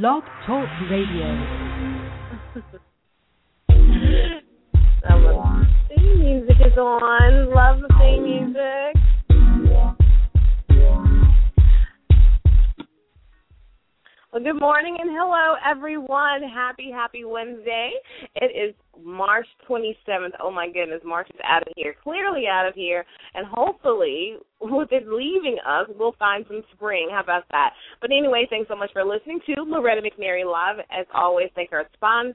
Blog Talk Radio. Theme music is on. Love the theme music. Well, good morning and hello, everyone. Happy, happy Wednesday. It is March 27th. Oh, my goodness. March is out of here, clearly out of here. And hopefully, with it leaving us, we'll find some spring. How about that? But anyway, thanks so much for listening to Loretta McNary Live. As always, thank our sponsors.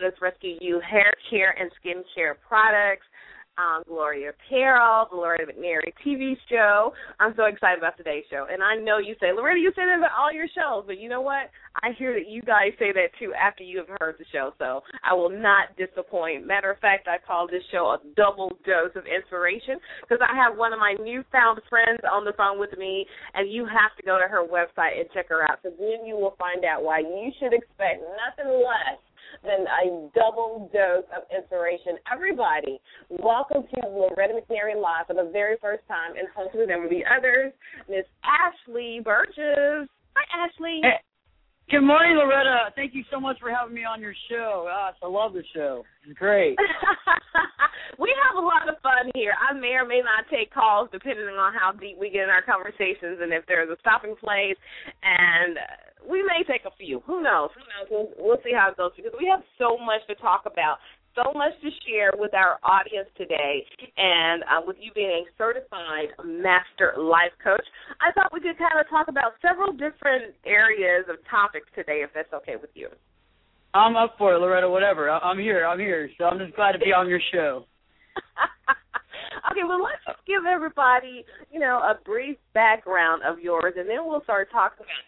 Let us rescue you hair care and skincare products um, Gloria Carroll, the Loretta McNary TV show. I'm so excited about today's show. And I know you say, Loretta, you say that about all your shows, but you know what? I hear that you guys say that too after you have heard the show, so I will not disappoint. Matter of fact, I call this show a double dose of inspiration because I have one of my newfound friends on the phone with me, and you have to go to her website and check her out. So then you will find out why you should expect nothing less than a double dose of inspiration. Everybody, welcome to Loretta McNary Live for the very first time, and hopefully there will be others. Miss Ashley Berges. Hi, Ashley. Good morning, Loretta. Thank you so much for having me on your show. Gosh, I love the show. It's great. we have a lot of fun here. I may or may not take calls depending on how deep we get in our conversations and if there's a stopping place. And we may take a few. Who knows? Who knows? We'll, we'll see how it goes because we have so much to talk about so much to share with our audience today. And uh, with you being a certified master life coach, I thought we could kind of talk about several different areas of topics today, if that's okay with you. I'm up for it, Loretta. Whatever. I'm here. I'm here. So I'm just glad to be on your show. Okay, well, let's just give everybody, you know, a brief background of yours, and then we'll start talking about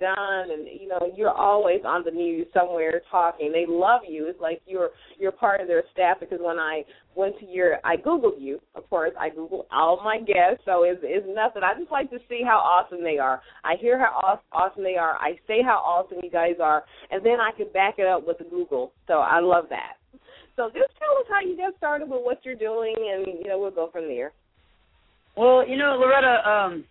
done. And you know, you're always on the news somewhere talking. They love you. It's like you're you're part of their staff. Because when I went to your, I googled you. Of course, I googled all my guests, so it's it's nothing. I just like to see how awesome they are. I hear how awesome they are. I say how awesome you guys are, and then I can back it up with the Google. So I love that. So just tell us how you got started with what you're doing, and you know we'll go from there. Well, you know, Loretta, um,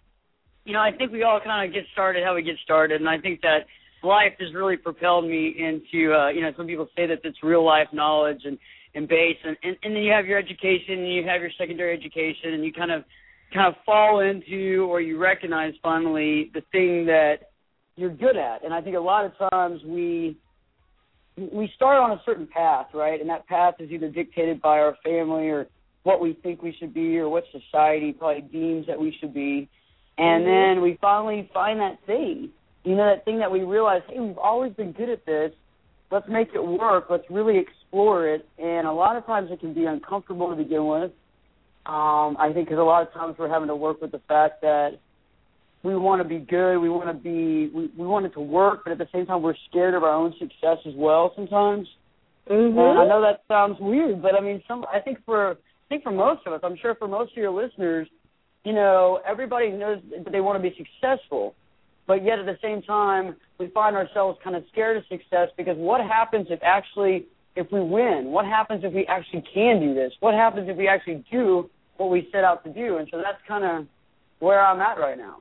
you know, I think we all kind of get started how we get started, and I think that life has really propelled me into, uh, you know, some people say that it's real life knowledge and and base, and, and and then you have your education, and you have your secondary education, and you kind of kind of fall into or you recognize finally the thing that you're good at, and I think a lot of times we we start on a certain path, right? And that path is either dictated by our family or what we think we should be or what society probably deems that we should be. And mm-hmm. then we finally find that thing. You know, that thing that we realize, hey, we've always been good at this. Let's make it work. Let's really explore it. And a lot of times it can be uncomfortable to begin with. Um, I think because a lot of times we're having to work with the fact that we want to be good, we want to be, we, we want it to work, but at the same time we're scared of our own success as well sometimes. Mm-hmm. And I know that sounds weird, but I mean, some I think for I think for most of us, I'm sure for most of your listeners, you know, everybody knows that they want to be successful, but yet at the same time, we find ourselves kind of scared of success because what happens if actually if we win? What happens if we actually can do this? What happens if we actually do what we set out to do? And so that's kind of where I'm at right now.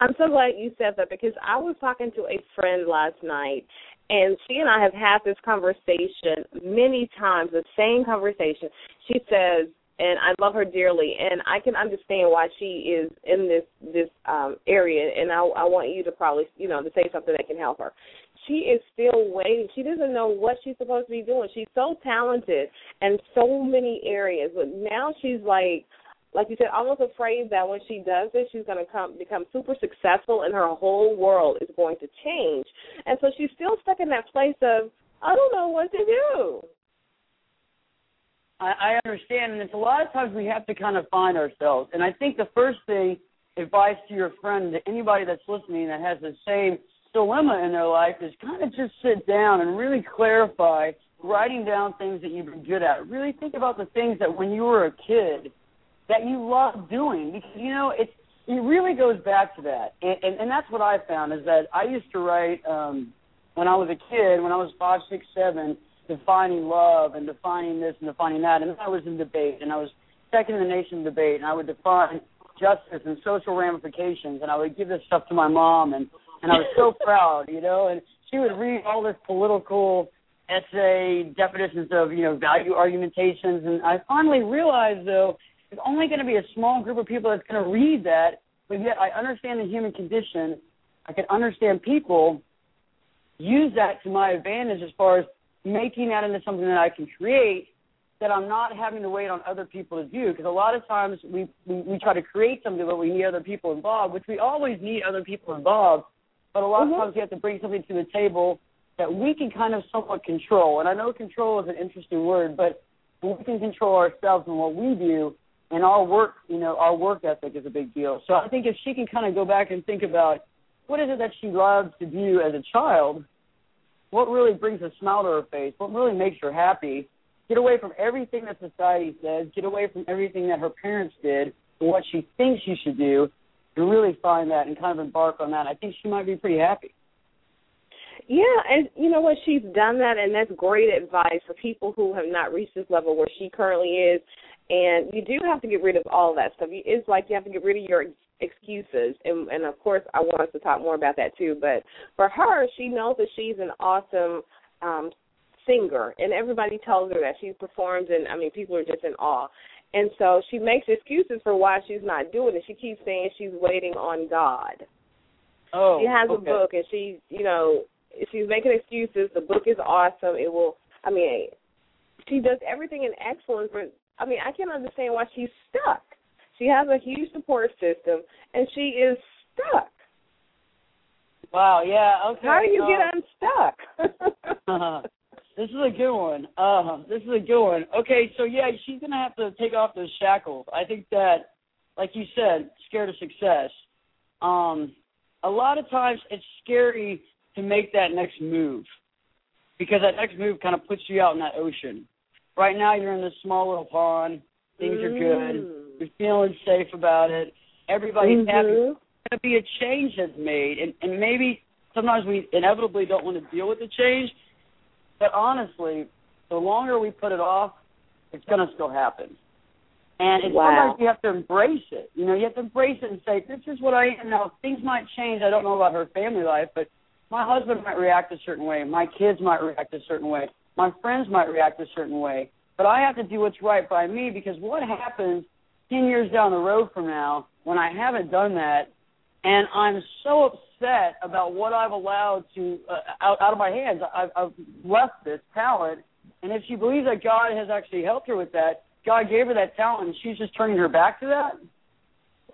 I'm so glad you said that because I was talking to a friend last night and she and I have had this conversation many times, the same conversation. She says, and I love her dearly, and I can understand why she is in this this um area. And I, I want you to probably, you know, to say something that can help her. She is still waiting. She doesn't know what she's supposed to be doing. She's so talented in so many areas, but now she's like, like you said, almost afraid that when she does this, she's going to come become super successful, and her whole world is going to change. And so she's still stuck in that place of I don't know what to do. I, I understand, and it's a lot of times we have to kind of find ourselves. And I think the first thing, advice to your friend, to anybody that's listening that has the same dilemma in their life, is kind of just sit down and really clarify, writing down things that you've been good at. Really think about the things that when you were a kid that you love doing because you know it's it really goes back to that and, and and that's what i found is that i used to write um when i was a kid when i was five six seven defining love and defining this and defining that and i was in debate and i was second in the nation debate and i would define justice and social ramifications and i would give this stuff to my mom and and I was so proud, you know. And she would read all this political essay definitions of you know value argumentations, and I finally realized though it's only going to be a small group of people that's going to read that, but yet I understand the human condition. I can understand people use that to my advantage as far as making that into something that I can create that I'm not having to wait on other people to do. Because a lot of times we, we we try to create something, but we need other people involved, which we always need other people involved. But a lot mm-hmm. of times we have to bring something to the table that we can kind of somewhat control. And I know control is an interesting word, but we can control ourselves and what we do, and our work, you know, our work ethic is a big deal. So I think if she can kind of go back and think about what is it that she loved to do as a child, what really brings a smile to her face, what really makes her happy, get away from everything that society says, get away from everything that her parents did, and what she thinks she should do, and really find that and kind of embark on that. I think she might be pretty happy. Yeah, and you know what? She's done that, and that's great advice for people who have not reached this level where she currently is. And you do have to get rid of all that stuff. It's like you have to get rid of your excuses, and, and of course, I want us to talk more about that too. But for her, she knows that she's an awesome um singer, and everybody tells her that she performs, and I mean, people are just in awe. And so she makes excuses for why she's not doing it. She keeps saying she's waiting on God. Oh, she has okay. a book, and she, you know, she's making excuses. The book is awesome. It will. I mean, she does everything in excellence. But I mean, I can't understand why she's stuck. She has a huge support system, and she is stuck. Wow. Yeah. Okay. How do you uh, get unstuck? uh, this is a good one. Uh, this is a good one. Okay, so yeah, she's gonna have to take off those shackles. I think that, like you said, scared of success. Um, a lot of times it's scary to make that next move because that next move kind of puts you out in that ocean. Right now, you're in this small little pond. Things are good. You're feeling safe about it. Everybody's mm-hmm. happy. There's going to be a change that's made, and and maybe sometimes we inevitably don't want to deal with the change. But honestly, the longer we put it off, it's going to still happen. And it's wow. sometimes you have to embrace it. You know, you have to embrace it and say, "This is what I am." Now, things might change. I don't know about her family life, but my husband might react a certain way. My kids might react a certain way. My friends might react a certain way. But I have to do what's right by me because what happens 10 years down the road from now when I haven't done that and I'm so upset about what I've allowed to uh, out, out of my hands. I've, I've left this talent, and if she believes that God has actually helped her with that, God gave her that talent, and she's just turning her back to that.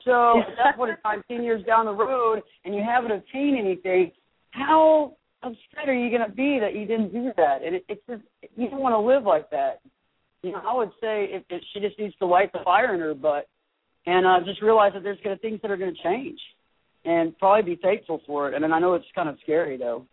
So at that point in time, ten years down the road, and you haven't obtained anything, how upset are you going to be that you didn't do that? And it, it's just you don't want to live like that. You know, I would say if, if she just needs to light the fire in her butt and uh, just realize that there's going to things that are going to change, and probably be thankful for it. And then I know it's kind of scary though.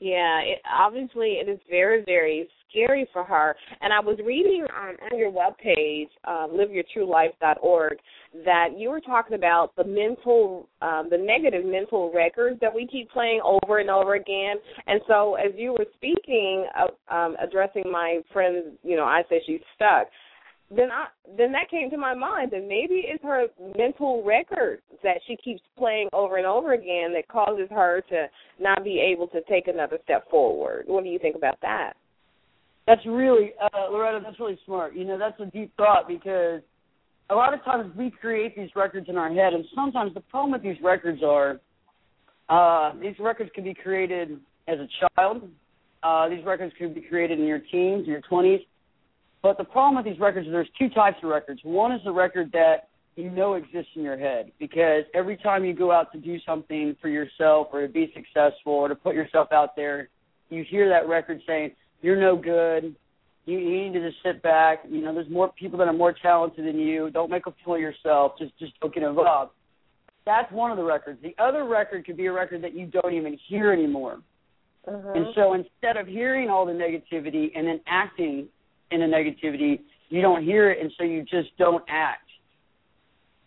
Yeah, it, obviously it is very, very scary for her. And I was reading um, on your webpage, um, liveyourtruelife.org, that you were talking about the mental, um, the negative mental records that we keep playing over and over again. And so, as you were speaking, uh, um, addressing my friend, you know, I say she's stuck then I then that came to my mind that maybe it's her mental record that she keeps playing over and over again that causes her to not be able to take another step forward. What do you think about that? That's really uh Loretta, that's really smart. You know, that's a deep thought because a lot of times we create these records in our head and sometimes the problem with these records are uh these records can be created as a child. Uh these records can be created in your teens, your twenties but the problem with these records is there's two types of records. One is the record that you know exists in your head because every time you go out to do something for yourself or to be successful or to put yourself out there, you hear that record saying, You're no good. You, you need to just sit back. You know, there's more people that are more talented than you. Don't make a fool of yourself. Just just don't get involved. That's one of the records. The other record could be a record that you don't even hear anymore. Uh-huh. And so instead of hearing all the negativity and then acting in the negativity, you don't hear it, and so you just don't act.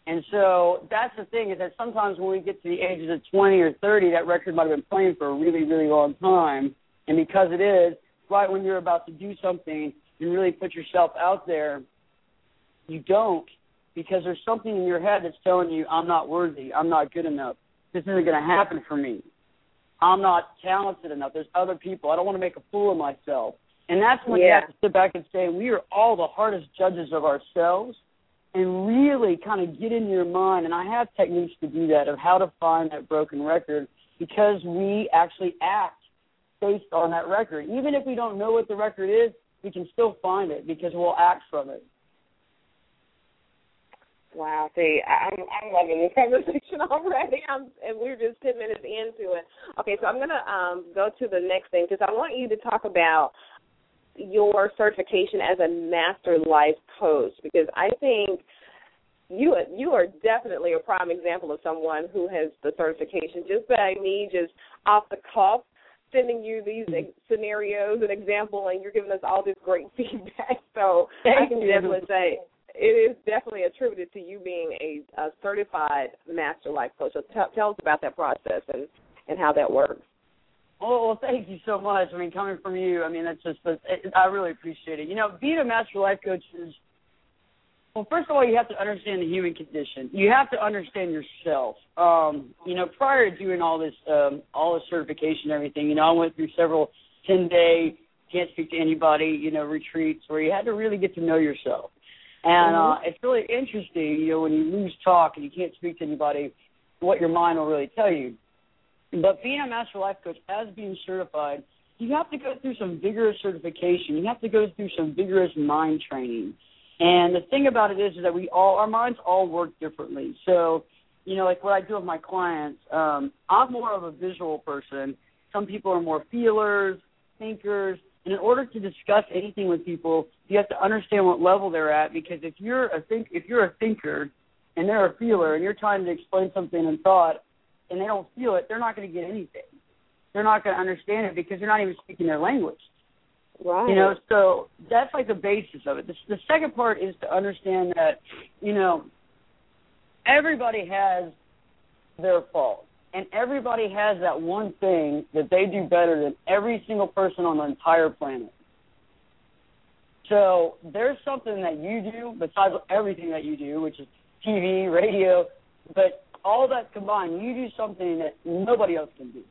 And so that's the thing is that sometimes when we get to the ages of 20 or 30, that record might have been playing for a really, really long time. And because it is, right when you're about to do something and really put yourself out there, you don't because there's something in your head that's telling you, I'm not worthy, I'm not good enough. this isn't going to happen for me. I'm not talented enough. There's other people. I don't want to make a fool of myself. And that's when yeah. you have to sit back and say, we are all the hardest judges of ourselves and really kind of get in your mind. And I have techniques to do that of how to find that broken record because we actually act based on that record. Even if we don't know what the record is, we can still find it because we'll act from it. Wow, see, I'm I'm loving this conversation already. I'm, and we're just ten minutes into it. Okay, so I'm gonna um go to the next thing because I want you to talk about your certification as a master life coach because I think you you are definitely a prime example of someone who has the certification. Just by me, just off the cuff, sending you these scenarios and example, and you're giving us all this great feedback. So Thank I can you. definitely say it is definitely attributed to you being a, a certified master life coach. So t- tell us about that process and and how that works. Oh, well, thank you so much. I mean, coming from you, I mean, that's just, it, I really appreciate it. You know, being a master life coach is, well, first of all, you have to understand the human condition. You have to understand yourself. Um, you know, prior to doing all this, um, all this certification and everything, you know, I went through several 10 day, can't speak to anybody, you know, retreats where you had to really get to know yourself. And mm-hmm. uh, it's really interesting, you know, when you lose talk and you can't speak to anybody, what your mind will really tell you. But being a master life coach, as being certified, you have to go through some vigorous certification. You have to go through some vigorous mind training. And the thing about it is, is that we all our minds all work differently. So, you know, like what I do with my clients, um, I'm more of a visual person. Some people are more feelers, thinkers. And in order to discuss anything with people, you have to understand what level they're at. Because if you're a think, if you're a thinker, and they're a feeler, and you're trying to explain something in thought, and they don't feel it, they're not going to get anything. They're not going to understand it because they're not even speaking their language. Right. You know, so that's like the basis of it. The, the second part is to understand that, you know, everybody has their fault. And everybody has that one thing that they do better than every single person on the entire planet. So there's something that you do besides everything that you do, which is TV, radio, but all that combined, you do something that nobody else can do.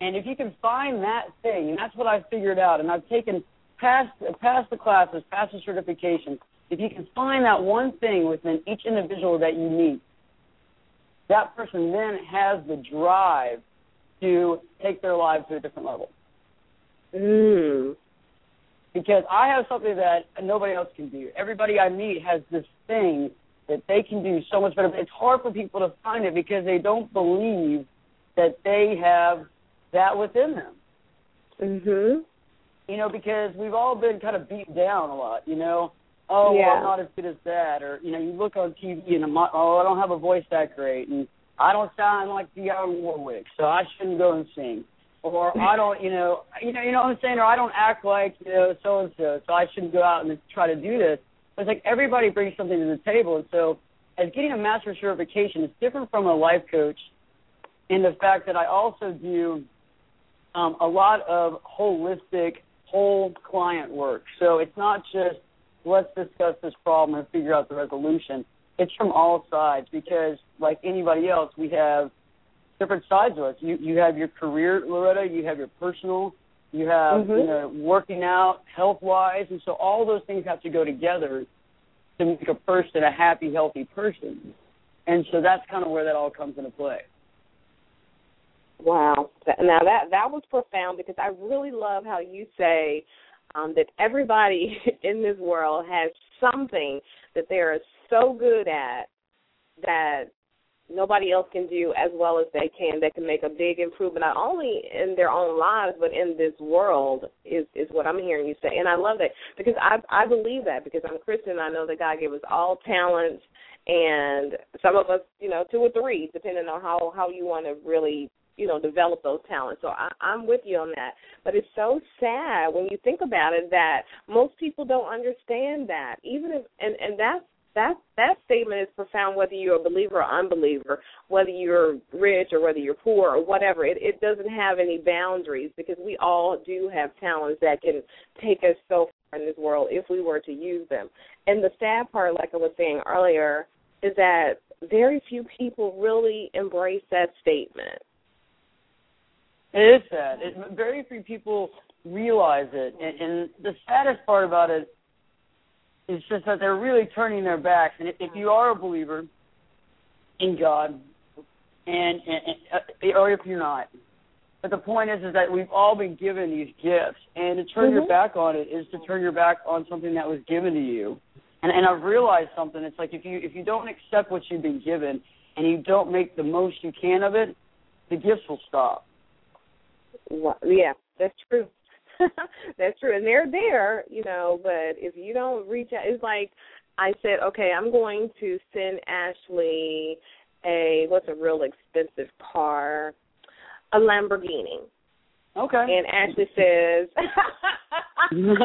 And if you can find that thing, and that's what I've figured out, and I've taken past past the classes, past the certification. If you can find that one thing within each individual that you meet, that person then has the drive to take their lives to a different level. Mm. Because I have something that nobody else can do. Everybody I meet has this thing that they can do so much better. It's hard for people to find it because they don't believe that they have that within them. Mhm. You know, because we've all been kind of beat down a lot. You know, oh, yeah. well, I'm not as good as that, or you know, you look on TV and I'm not, oh, I don't have a voice that great, and I don't sound like Dionne Warwick, so I shouldn't go and sing. Or I don't, you know, you know, you know what I'm saying, or I don't act like you know so and so, so I shouldn't go out and try to do this. It's like everybody brings something to the table, and so as getting a master certification is different from a life coach in the fact that I also do um, a lot of holistic, whole client work. So it's not just let's discuss this problem and figure out the resolution. It's from all sides because, like anybody else, we have different sides of us. You you have your career, Loretta. You have your personal. You have Mhm. you know working out, health wise, and so all those things have to go together to make a person a happy, healthy person. And so that's kind of where that all comes into play. Wow. Now that that was profound because I really love how you say um, that everybody in this world has something that they are so good at that nobody else can do as well as they can. They can make a big improvement not only in their own lives but in this world is is what I'm hearing you say. And I love that because I I believe that because I'm a Christian. I know that God gave us all talents and some of us, you know, two or three, depending on how how you want to really you know develop those talents. So I, i'm with you on that. But it's so sad when you think about it that most people don't understand that. Even if and and that's that that statement is profound whether you're a believer or unbeliever whether you're rich or whether you're poor or whatever. It it doesn't have any boundaries because we all do have talents that can take us so far in this world if we were to use them. And the sad part like i was saying earlier is that very few people really embrace that statement. It is sad. It, very few people realize it, and, and the saddest part about it is just that they're really turning their backs. And if, if you are a believer in God, and, and, and uh, or if you're not, but the point is, is that we've all been given these gifts, and to turn mm-hmm. your back on it is to turn your back on something that was given to you. And and I've realized something. It's like if you if you don't accept what you've been given, and you don't make the most you can of it, the gifts will stop. Well, yeah, that's true. that's true, and they're there, you know. But if you don't reach out, it's like I said, okay, I'm going to send Ashley a what's a real expensive car, a Lamborghini. Okay. And Ashley says, and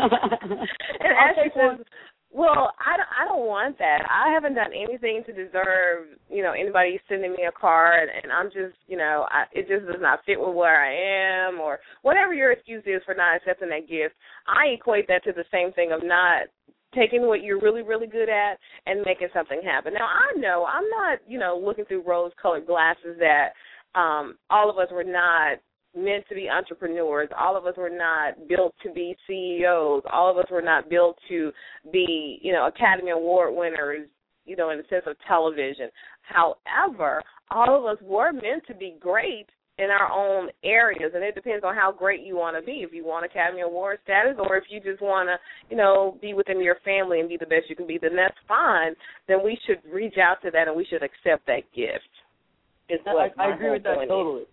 Ashley says, well, I don't, I don't want that. I haven't done anything to deserve, you know, anybody sending me a card, and I'm just, you know, I, it just does not fit with where I am, or whatever your excuse is for not accepting that gift. I equate that to the same thing of not taking what you're really, really good at and making something happen. Now, I know I'm not, you know, looking through rose-colored glasses that um all of us were not meant to be entrepreneurs. All of us were not built to be CEOs. All of us were not built to be, you know, Academy Award winners, you know, in the sense of television. However, all of us were meant to be great in our own areas and it depends on how great you want to be if you want academy award status or if you just want to you know be within your family and be the best you can be then that's fine then we should reach out to that and we should accept that gift is I, I agree with that totally is.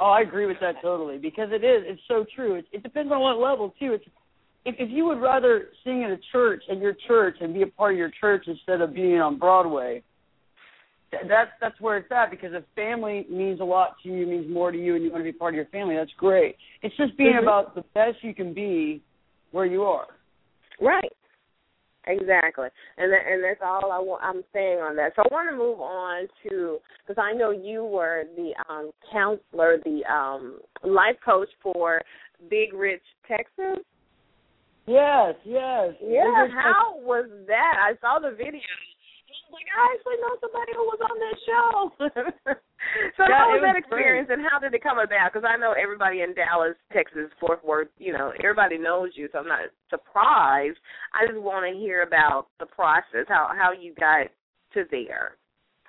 Oh, I agree with that totally because it is. It's so true. It, it depends on what level too. It's if if you would rather sing in a church at your church and be a part of your church instead of being on Broadway, that's that's where it's at because if family means a lot to you, means more to you, and you want to be part of your family, that's great. It's just being mm-hmm. about the best you can be where you are. Right. Exactly, and that, and that's all I want, I'm saying on that. So I want to move on to because I know you were the um, counselor, the um, life coach for Big Rich, Texas. Yes, yes. Yeah, how was that? I saw the video like, I actually know somebody who was on that show. so yeah, how was, was that experience, great. and how did it come about? Because I know everybody in Dallas, Texas, Fort Worth, you know, everybody knows you, so I'm not surprised. I just want to hear about the process, how how you got to there.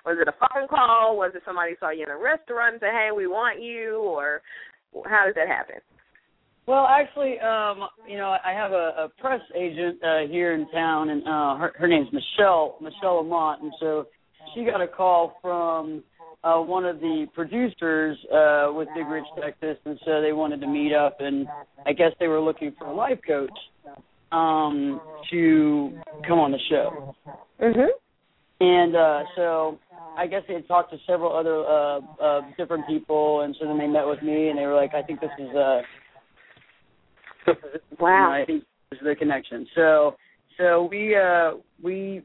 Was it a phone call? Was it somebody saw you in a restaurant and said, "Hey, we want you," or how did that happen? Well, actually, um, you know, I have a, a press agent uh, here in town, and uh, her, her name's Michelle Michelle Lamont, and so she got a call from uh, one of the producers uh, with Big Rich Texas, and so they wanted to meet up, and I guess they were looking for a life coach um, to come on the show. Mhm. And uh, so I guess they had talked to several other uh, uh, different people, and so then they met with me, and they were like, "I think this is." Uh, wow. I think is the connection. So so we uh we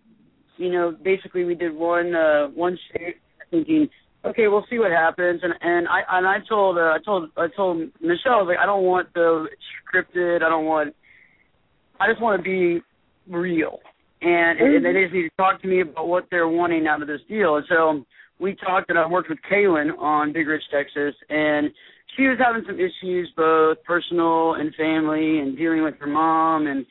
you know basically we did one uh one shoot thinking okay we'll see what happens and and I and I told uh, I told I told Michelle I was like I don't want the scripted I don't want I just want to be real and mm-hmm. and they just need to talk to me about what they're wanting out of this deal and so we talked and I worked with Kalyn on Big Rich Texas and she was having some issues, both personal and family, and dealing with her mom, and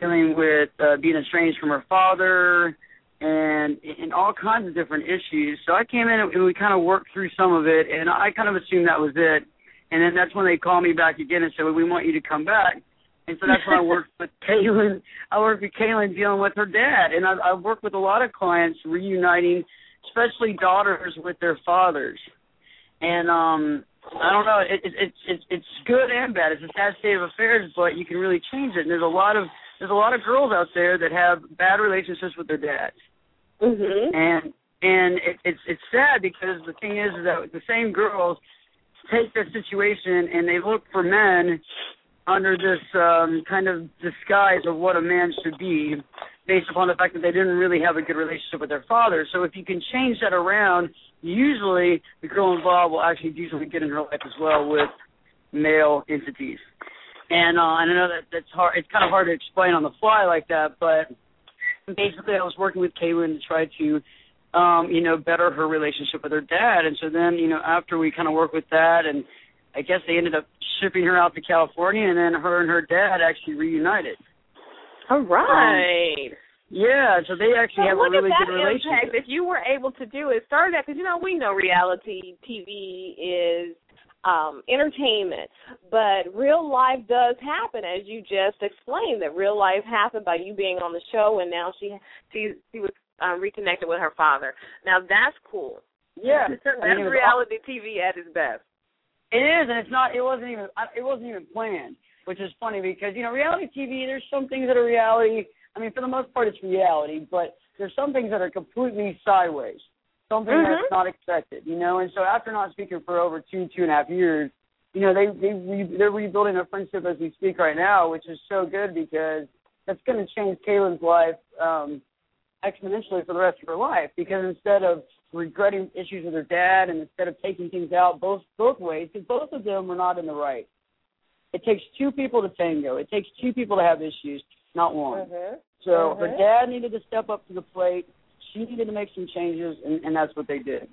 dealing with uh, being estranged from her father, and and all kinds of different issues. So I came in and we kind of worked through some of it, and I kind of assumed that was it. And then that's when they called me back again and said, well, "We want you to come back." And so that's when I worked with Kalyn. I worked with Kalyn dealing with her dad, and I've, I've worked with a lot of clients reuniting, especially daughters with their fathers. And um I don't know. It, it, it's it's it's good and bad. It's a sad state of affairs, but you can really change it. And there's a lot of there's a lot of girls out there that have bad relationships with their dads. Mm-hmm. And and it, it's it's sad because the thing is, is that the same girls take that situation and they look for men under this um kind of disguise of what a man should be based upon the fact that they didn't really have a good relationship with their father. So if you can change that around usually the girl involved will actually do something good in her life as well with male entities. And uh, I know that that's hard. It's kind of hard to explain on the fly like that, but basically, I was working with Kalyn to try to um, you know, better her relationship with her dad. And so then, you know, after we kind of worked with that, and I guess they ended up shipping her out to California, and then her and her dad actually reunited. All right. Um, yeah, so they actually have a really good relationship. Impact. If you were able to do it, start that because you know we know reality TV is um entertainment, but real life does happen, as you just explained. That real life happened by you being on the show, and now she she she was um, reconnected with her father. Now that's cool. Yeah, that's I mean, reality TV at its best. It is, and it's not. It wasn't even. It wasn't even planned, which is funny because you know reality TV. There's some things that are reality I mean, for the most part, it's reality, but there's some things that are completely sideways, something mm-hmm. that's not expected, you know. And so after not speaking for over two, two and a half years, you know, they they re, they're rebuilding a friendship as we speak right now, which is so good because that's going to change Kalyn's life um, exponentially for the rest of her life. Because instead of regretting issues with her dad, and instead of taking things out both both ways, because both of them were not in the right. It takes two people to tango. It takes two people to have issues not one. Mm-hmm. So mm-hmm. her dad needed to step up to the plate. She needed to make some changes, and, and that's what they did.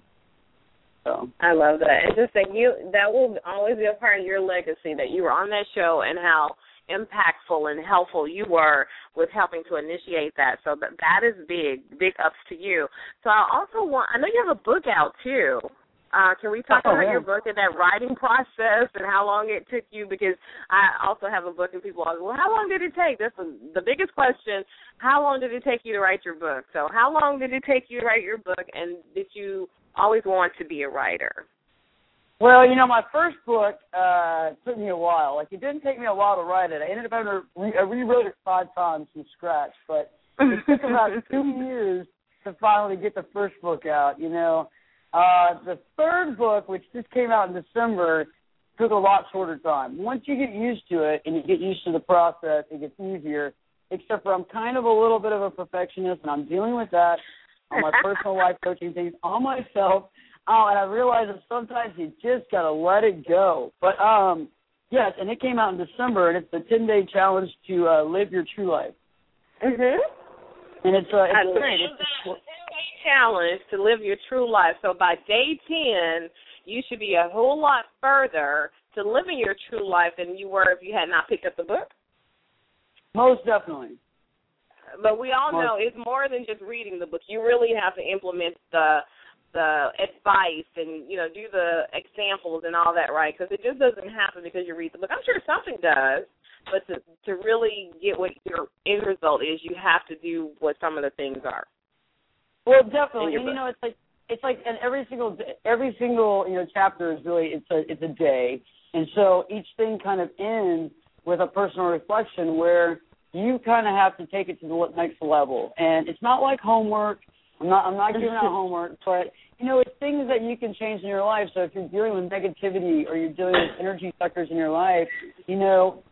So I love that. And just that you that will always be a part of your legacy that you were on that show and how impactful and helpful you were with helping to initiate that. So that that is big, big ups to you. So I also want I know you have a book out too. Uh, can we talk oh, about yeah. your book and that writing process and how long it took you? Because I also have a book and people ask, well, how long did it take? That's the, the biggest question. How long did it take you to write your book? So how long did it take you to write your book, and did you always want to be a writer? Well, you know, my first book uh took me a while. Like it didn't take me a while to write it. I ended up having to re- I rewrote it five times from scratch, but it took about two years to finally get the first book out. You know, uh, the third book, which just came out in December, took a lot shorter time. Once you get used to it and you get used to the process, it gets easier. Except for I'm kind of a little bit of a perfectionist, and I'm dealing with that on my personal life coaching things on myself. Oh, and I realize that sometimes you just gotta let it go. But um, yes, and it came out in December, and it's the 10 day challenge to uh, live your true life. Mhm. And it's uh, it's. It's, challenge to live your true life. So by day 10, you should be a whole lot further to living your true life than you were if you had not picked up the book. Most definitely. But we all Most. know it's more than just reading the book. You really have to implement the the advice and you know do the examples and all that right because it just doesn't happen because you read the book. I'm sure something does, but to to really get what your end result is, you have to do what some of the things are. Well, definitely, and you know, it's like it's like, and every single every single you know chapter is really it's a it's a day, and so each thing kind of ends with a personal reflection where you kind of have to take it to the next level, and it's not like homework. I'm not I'm not giving out homework, but you know, it's things that you can change in your life. So if you're dealing with negativity or you're dealing with energy suckers in your life, you know,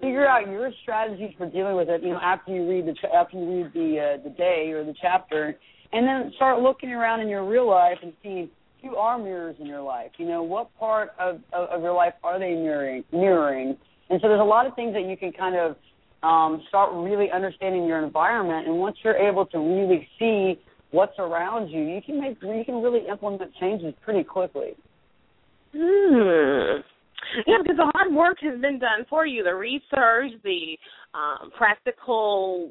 figure out your strategies for dealing with it. You know, after you read the after you read the uh, the day or the chapter, and then start looking around in your real life and seeing who are mirrors in your life. You know, what part of, of, of your life are they mirroring? Mirroring, and so there's a lot of things that you can kind of um, start really understanding your environment. And once you're able to really see what's around you, you can make you can really implement changes pretty quickly. Hmm. Yeah, because the hard work has been done for you. The research, the um, practical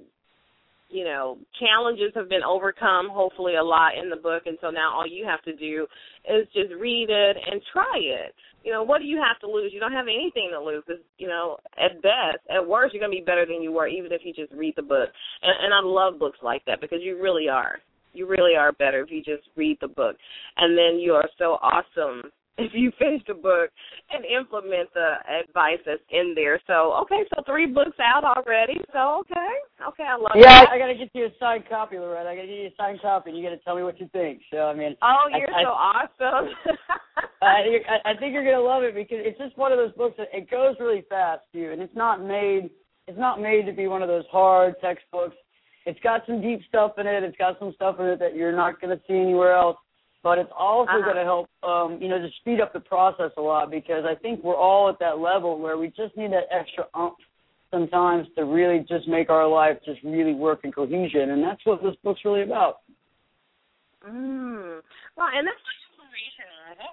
you know, challenges have been overcome, hopefully a lot in the book, and so now all you have to do is just read it and try it. You know, what do you have to lose? You don't have anything to lose. It's, you know, at best, at worst, you're gonna be better than you were, even if you just read the book. And, and I love books like that because you really are. You really are better if you just read the book, and then you are so awesome if you finish the book and implement the advice that's in there. So okay, so three books out already. So okay, okay, I love Yeah, that. I, I gotta get you a signed copy, Loretta. I gotta get you a signed copy, and you gotta tell me what you think. So I mean, Oh, you're I- so awesome. I, think- I I think you're gonna love it because it's just one of those books that it goes really fast too, and it's not made it's not made to be one of those hard textbooks. It's got some deep stuff in it. It's got some stuff in it that you're not gonna see anywhere else. But it's also Uh-huh. gonna help, um, you know, to speed up the process a lot because I think we're all at that level where we just need that extra oomph sometimes to really just make our life just really work in cohesion, and that's what this book's really about. Mm. Well, and that's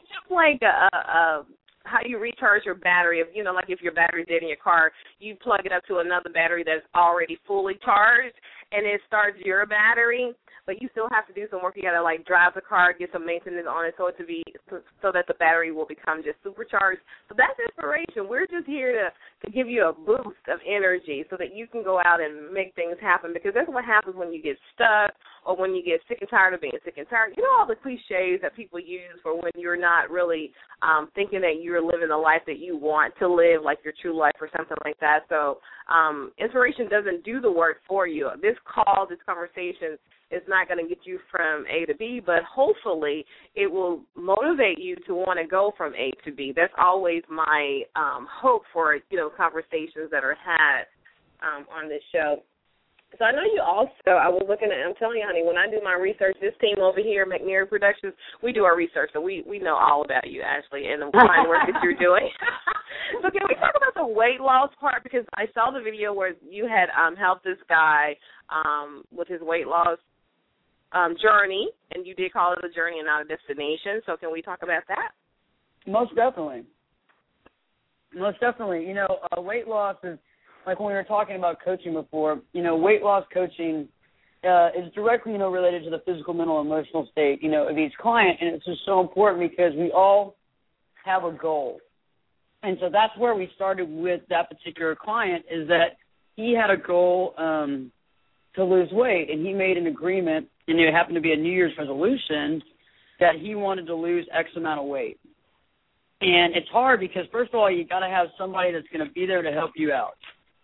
just like a, a how you recharge your battery. If you know, like if your battery's dead in your car, you plug it up to another battery that's already fully charged, and it starts your battery but you still have to do some work. You got to like drive the car, get some maintenance on it, so it to be so that the battery will become just supercharged. So that's inspiration. We're just here to to give you a boost of energy so that you can go out and make things happen. Because that's what happens when you get stuck or when you get sick and tired of being sick and tired. You know all the cliches that people use for when you're not really um thinking that you're living the life that you want to live, like your true life or something like that. So um inspiration doesn't do the work for you. This call, this conversation is not going to get you from A to B, but hopefully it will motivate you to want to go from A to B. That's always my um, hope for you know conversations that are had um, on this show. So I know you also. I was looking at. I'm telling you, honey, when I do my research, this team over here, McNary Productions, we do our research, so we we know all about you, Ashley, and the fine work that you're doing. so can we talk about the weight loss part? Because I saw the video where you had um helped this guy um with his weight loss um, journey, and you did call it a journey and not a destination. So can we talk about that? Most definitely. Most definitely. You know, uh, weight loss is like when we were talking about coaching before. You know, weight loss coaching uh, is directly, you know, related to the physical, mental, emotional state, you know, of each client, and it's just so important because we all have a goal. And so that's where we started with that particular client is that he had a goal um, to lose weight, and he made an agreement and it happened to be a New Year's resolution that he wanted to lose X amount of weight. And it's hard because first of all, you got to have somebody that's going to be there to help you out.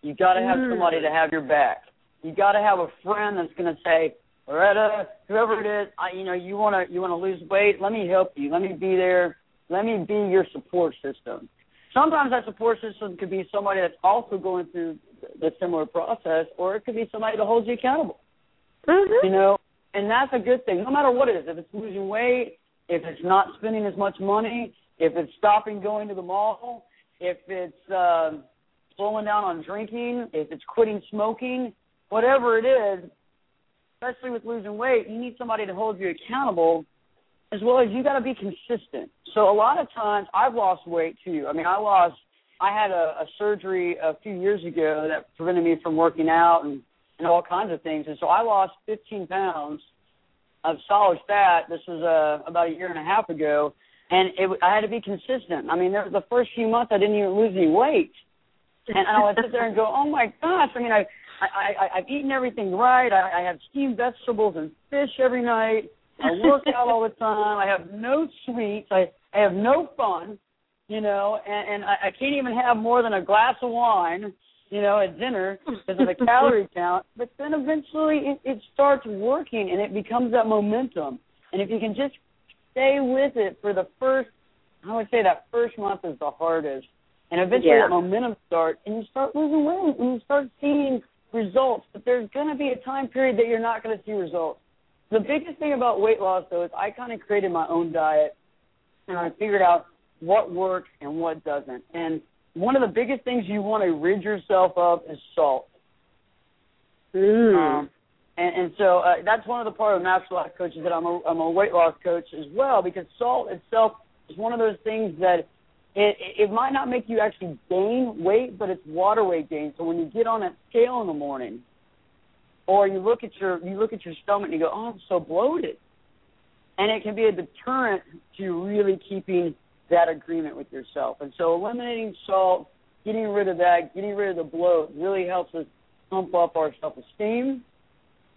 You got to have mm. somebody to have your back. You got to have a friend that's going to say, Loretta, whoever it is, I, you know, you want to you want to lose weight. Let me help you. Let me be there. Let me be your support system. Sometimes that support system could be somebody that's also going through the similar process, or it could be somebody to hold you accountable. Mm-hmm. You know, and that's a good thing, no matter what it is. If it's losing weight, if it's not spending as much money, if it's stopping going to the mall, if it's uh, slowing down on drinking, if it's quitting smoking, whatever it is, especially with losing weight, you need somebody to hold you accountable as well as you got to be consistent. So a lot of times I've lost weight too. I mean, I lost I had a, a surgery a few years ago that prevented me from working out and and all kinds of things. And so I lost 15 pounds of solid fat. This was uh, about a year and a half ago, and it, I had to be consistent. I mean, there, the first few months I didn't even lose any weight, and, and I would sit there and go, "Oh my gosh!" I mean, I, I, I I've eaten everything right. I, I have steamed vegetables and fish every night. I work out all the time. I have no sweets. I I have no fun, you know, and, and I, I can't even have more than a glass of wine you know, at dinner because of the calorie count. But then eventually it, it starts working and it becomes that momentum. And if you can just stay with it for the first, I would say that first month is the hardest. And eventually yeah. that momentum starts and you start losing weight and you start seeing results. But there's going to be a time period that you're not going to see results. The biggest thing about weight loss, though, is I kind of created my own diet and I figured out what works and what doesn't. And one of the biggest things you want to rid yourself of is salt. Mm. Um, and, and so uh, that's one of the part of Master Life Coaches that I'm a, I'm a weight loss coach as well because salt itself is one of those things that it, it might not make you actually gain weight, but it's water weight gain. So when you get on that scale in the morning, or you look at your you look at your stomach and you go, oh, I'm so bloated, and it can be a deterrent to really keeping that agreement with yourself. And so eliminating salt, getting rid of that, getting rid of the bloat really helps us pump up our self esteem.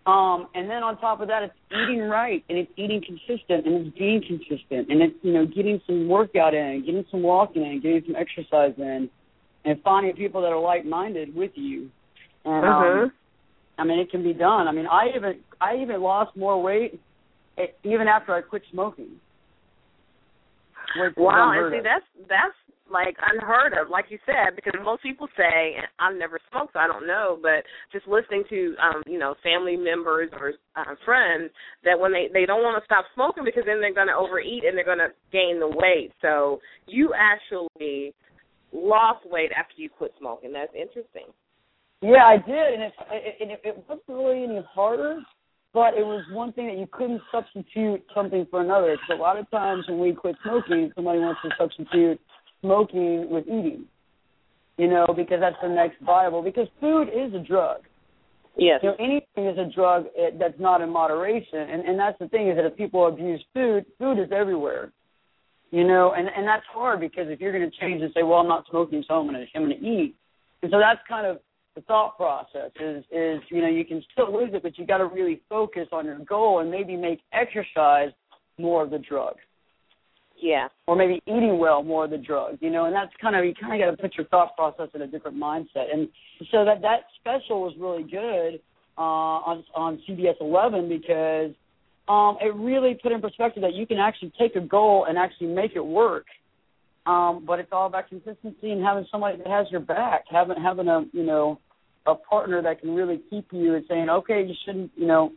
Um, and then on top of that, it's eating right and it's eating consistent and it's being consistent and it's you know getting some workout in, getting some walking in, getting some exercise in, and finding people that are like minded with you. And uh-huh. um, I mean, it can be done. I mean, I even I even lost more weight eh, even after I quit smoking. Wow, and see that's that's like unheard of, like you said, because most people say I've never smoked, so I don't know. But just listening to um, you know, family members or uh, friends that when they they don't want to stop smoking because then they're going to overeat and they're going to gain the weight. So you actually lost weight after you quit smoking. That's interesting. Yeah, I did, and it, and it, it wasn't really any harder but it was one thing that you couldn't substitute something for another. Because a lot of times when we quit smoking, somebody wants to substitute smoking with eating. You know, because that's the next viable. Because food is a drug. Yes. You know, anything is a drug that's not in moderation, and and that's the thing is that if people abuse food, food is everywhere. You know, and and that's hard because if you're going to change and say, well, I'm not smoking, so I'm going to I'm going to eat, and so that's kind of the thought process is is you know you can still lose it, but you got to really focus on your goal and maybe make exercise more of the drug. Yeah. Or maybe eating well more of the drug, you know, and that's kind of you kind of got to put your thought process in a different mindset, and so that that special was really good uh, on on CBS 11 because um, it really put in perspective that you can actually take a goal and actually make it work. Um, but it's all about consistency and having somebody that has your back, having having a you know a partner that can really keep you and saying, okay, you shouldn't, you know,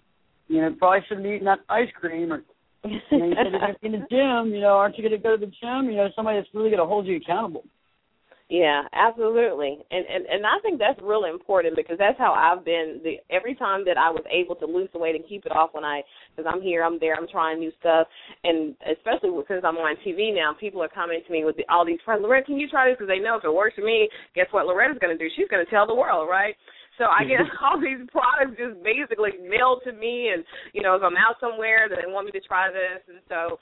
you know, probably shouldn't be eating that ice cream or you know, you said you're going to be in the gym, you know, aren't you going to go to the gym? You know, somebody that's really going to hold you accountable. Yeah, absolutely. And and and I think that's really important because that's how I've been the every time that I was able to lose the weight and keep it off when I cuz I'm here, I'm there, I'm trying new stuff and especially since I'm on TV now, people are coming to me with the, all these friends, Loretta, can you try this because they know if it works for me, guess what Loretta's going to do? She's going to tell the world, right? So I get all these products just basically mailed to me, and you know, if I'm out somewhere, they want me to try this, and so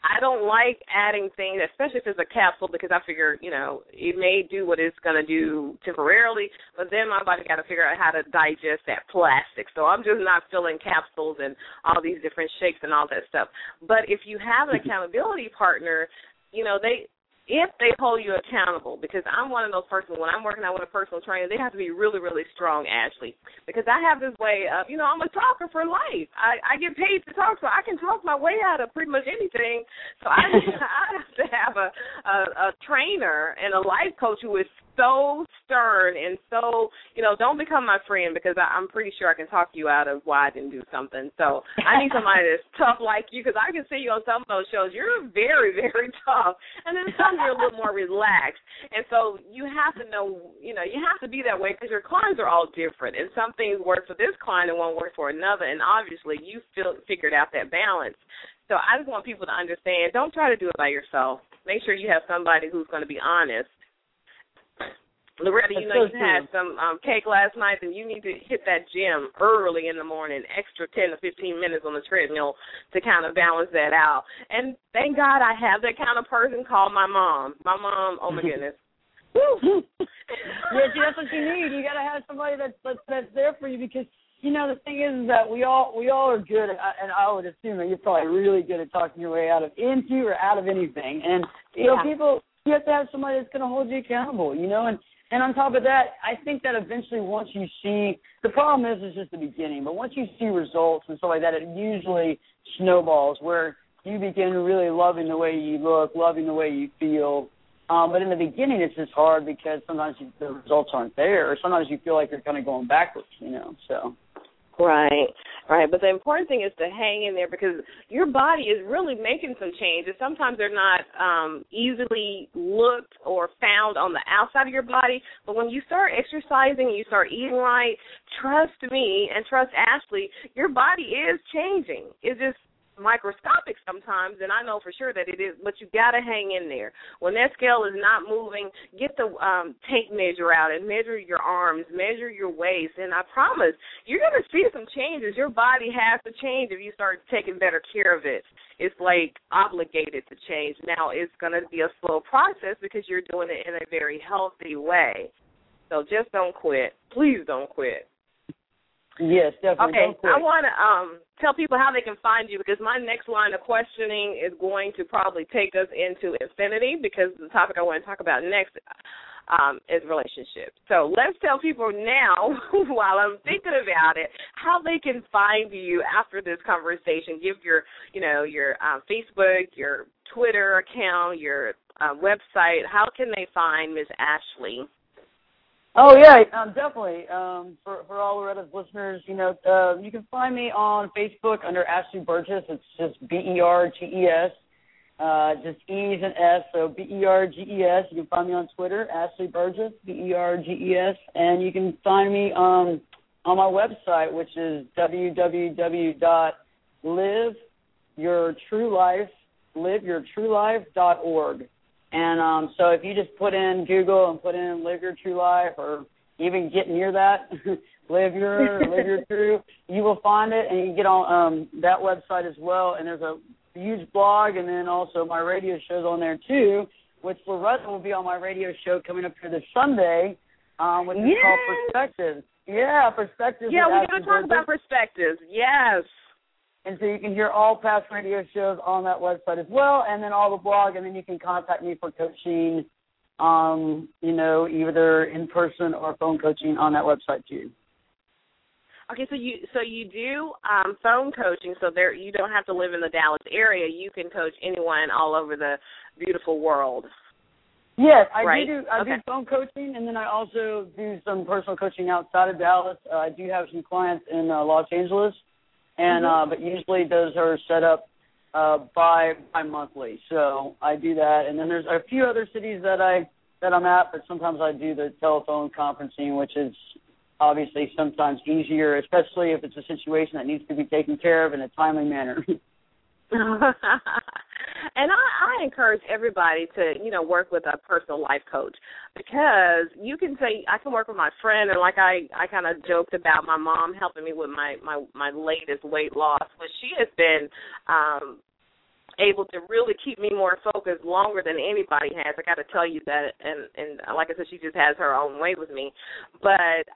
I don't like adding things, especially if it's a capsule, because I figure, you know, it may do what it's going to do temporarily, but then my body got to figure out how to digest that plastic. So I'm just not filling capsules and all these different shakes and all that stuff. But if you have an accountability partner, you know, they if they hold you accountable, because I'm one of those persons, when I'm working out with a personal trainer, they have to be really, really strong, Ashley. Because I have this way of, you know, I'm a talker for life. I, I get paid to talk, so I can talk my way out of pretty much anything. So I, I to have a, a, a trainer and a life coach who is so stern and so you know don't become my friend because I, I'm pretty sure I can talk you out of why I didn't do something. So I need somebody that's tough like you because I can see you on some of those shows. You're very very tough, and then some you're a little more relaxed. And so you have to know you know you have to be that way because your clients are all different, and some things work for this client and won't work for another. And obviously you feel figured out that balance. So I just want people to understand: don't try to do it by yourself. Make sure you have somebody who's going to be honest Loretta, you know so you had some um cake last night, and you need to hit that gym early in the morning, extra ten to fifteen minutes on the treadmill to kind of balance that out. And thank God I have that kind of person called my mom. My mom, oh my goodness. Yeah, see, that's what you need. You got to have somebody that's, that's that's there for you because you know the thing is, is that we all we all are good, at, and I would assume that you're probably really good at talking your way out of into or out of anything. And you yeah. know, people you have to have somebody that's going to hold you accountable. You know, and and on top of that, I think that eventually once you see the problem is it's just the beginning, but once you see results and stuff like that, it usually snowballs where you begin really loving the way you look, loving the way you feel. Um, but in the beginning, it's just hard because sometimes you, the results aren't there, or sometimes you feel like you're kind of going backwards, you know. So Right, right. But the important thing is to hang in there because your body is really making some changes. Sometimes they're not um easily looked or found on the outside of your body, but when you start exercising and you start eating right, trust me and trust Ashley, your body is changing. It's just microscopic sometimes and I know for sure that it is but you got to hang in there. When that scale is not moving, get the um tape measure out and measure your arms, measure your waist and I promise you're going to see some changes. Your body has to change if you start taking better care of it. It's like obligated to change. Now it's going to be a slow process because you're doing it in a very healthy way. So just don't quit. Please don't quit. Yes, definitely. Okay, I want to um, tell people how they can find you because my next line of questioning is going to probably take us into infinity because the topic I want to talk about next um, is relationships. So let's tell people now, while I'm thinking about it, how they can find you after this conversation. Give your, you know, your um, Facebook, your Twitter account, your uh, website. How can they find Miss Ashley? Oh yeah, um, definitely. Um, for for all Loretta's listeners, you know, uh, you can find me on Facebook under Ashley Berges. It's just B E R G E S, uh, just E's and S. So B E R G E S. You can find me on Twitter, Ashley Berges, B E R G E S, and you can find me on on my website, which is www.liveyourtruelife, liveyourtruelife.org. And um, so if you just put in Google and put in "Live Your True Life" or even get near that, "Live Your Live Your True," you will find it, and you can get on um, that website as well. And there's a huge blog, and then also my radio shows on there too, which Loretta will be on my radio show coming up here this Sunday, um, which is yes. called Perspectives. Yeah, Perspectives. Yeah, we're going to talk about perspectives. Yes. And so you can hear all past radio shows on that website as well, and then all the blog, and then you can contact me for coaching, um, you know, either in person or phone coaching on that website too. Okay, so you so you do um, phone coaching, so there you don't have to live in the Dallas area. You can coach anyone all over the beautiful world. Yes, I right? do. I okay. do phone coaching, and then I also do some personal coaching outside of Dallas. Uh, I do have some clients in uh, Los Angeles, and mm-hmm. uh, but usually those are set up uh, by by monthly. So I do that, and then there's a few other cities that I that I'm at, but sometimes I do the telephone conferencing, which is obviously sometimes easier, especially if it's a situation that needs to be taken care of in a timely manner. and I, I encourage everybody to, you know, work with a personal life coach because you can say I can work with my friend and like I I kind of joked about my mom helping me with my my my latest weight loss, but she has been um able to really keep me more focused longer than anybody has. I got to tell you that and and like I said she just has her own way with me. But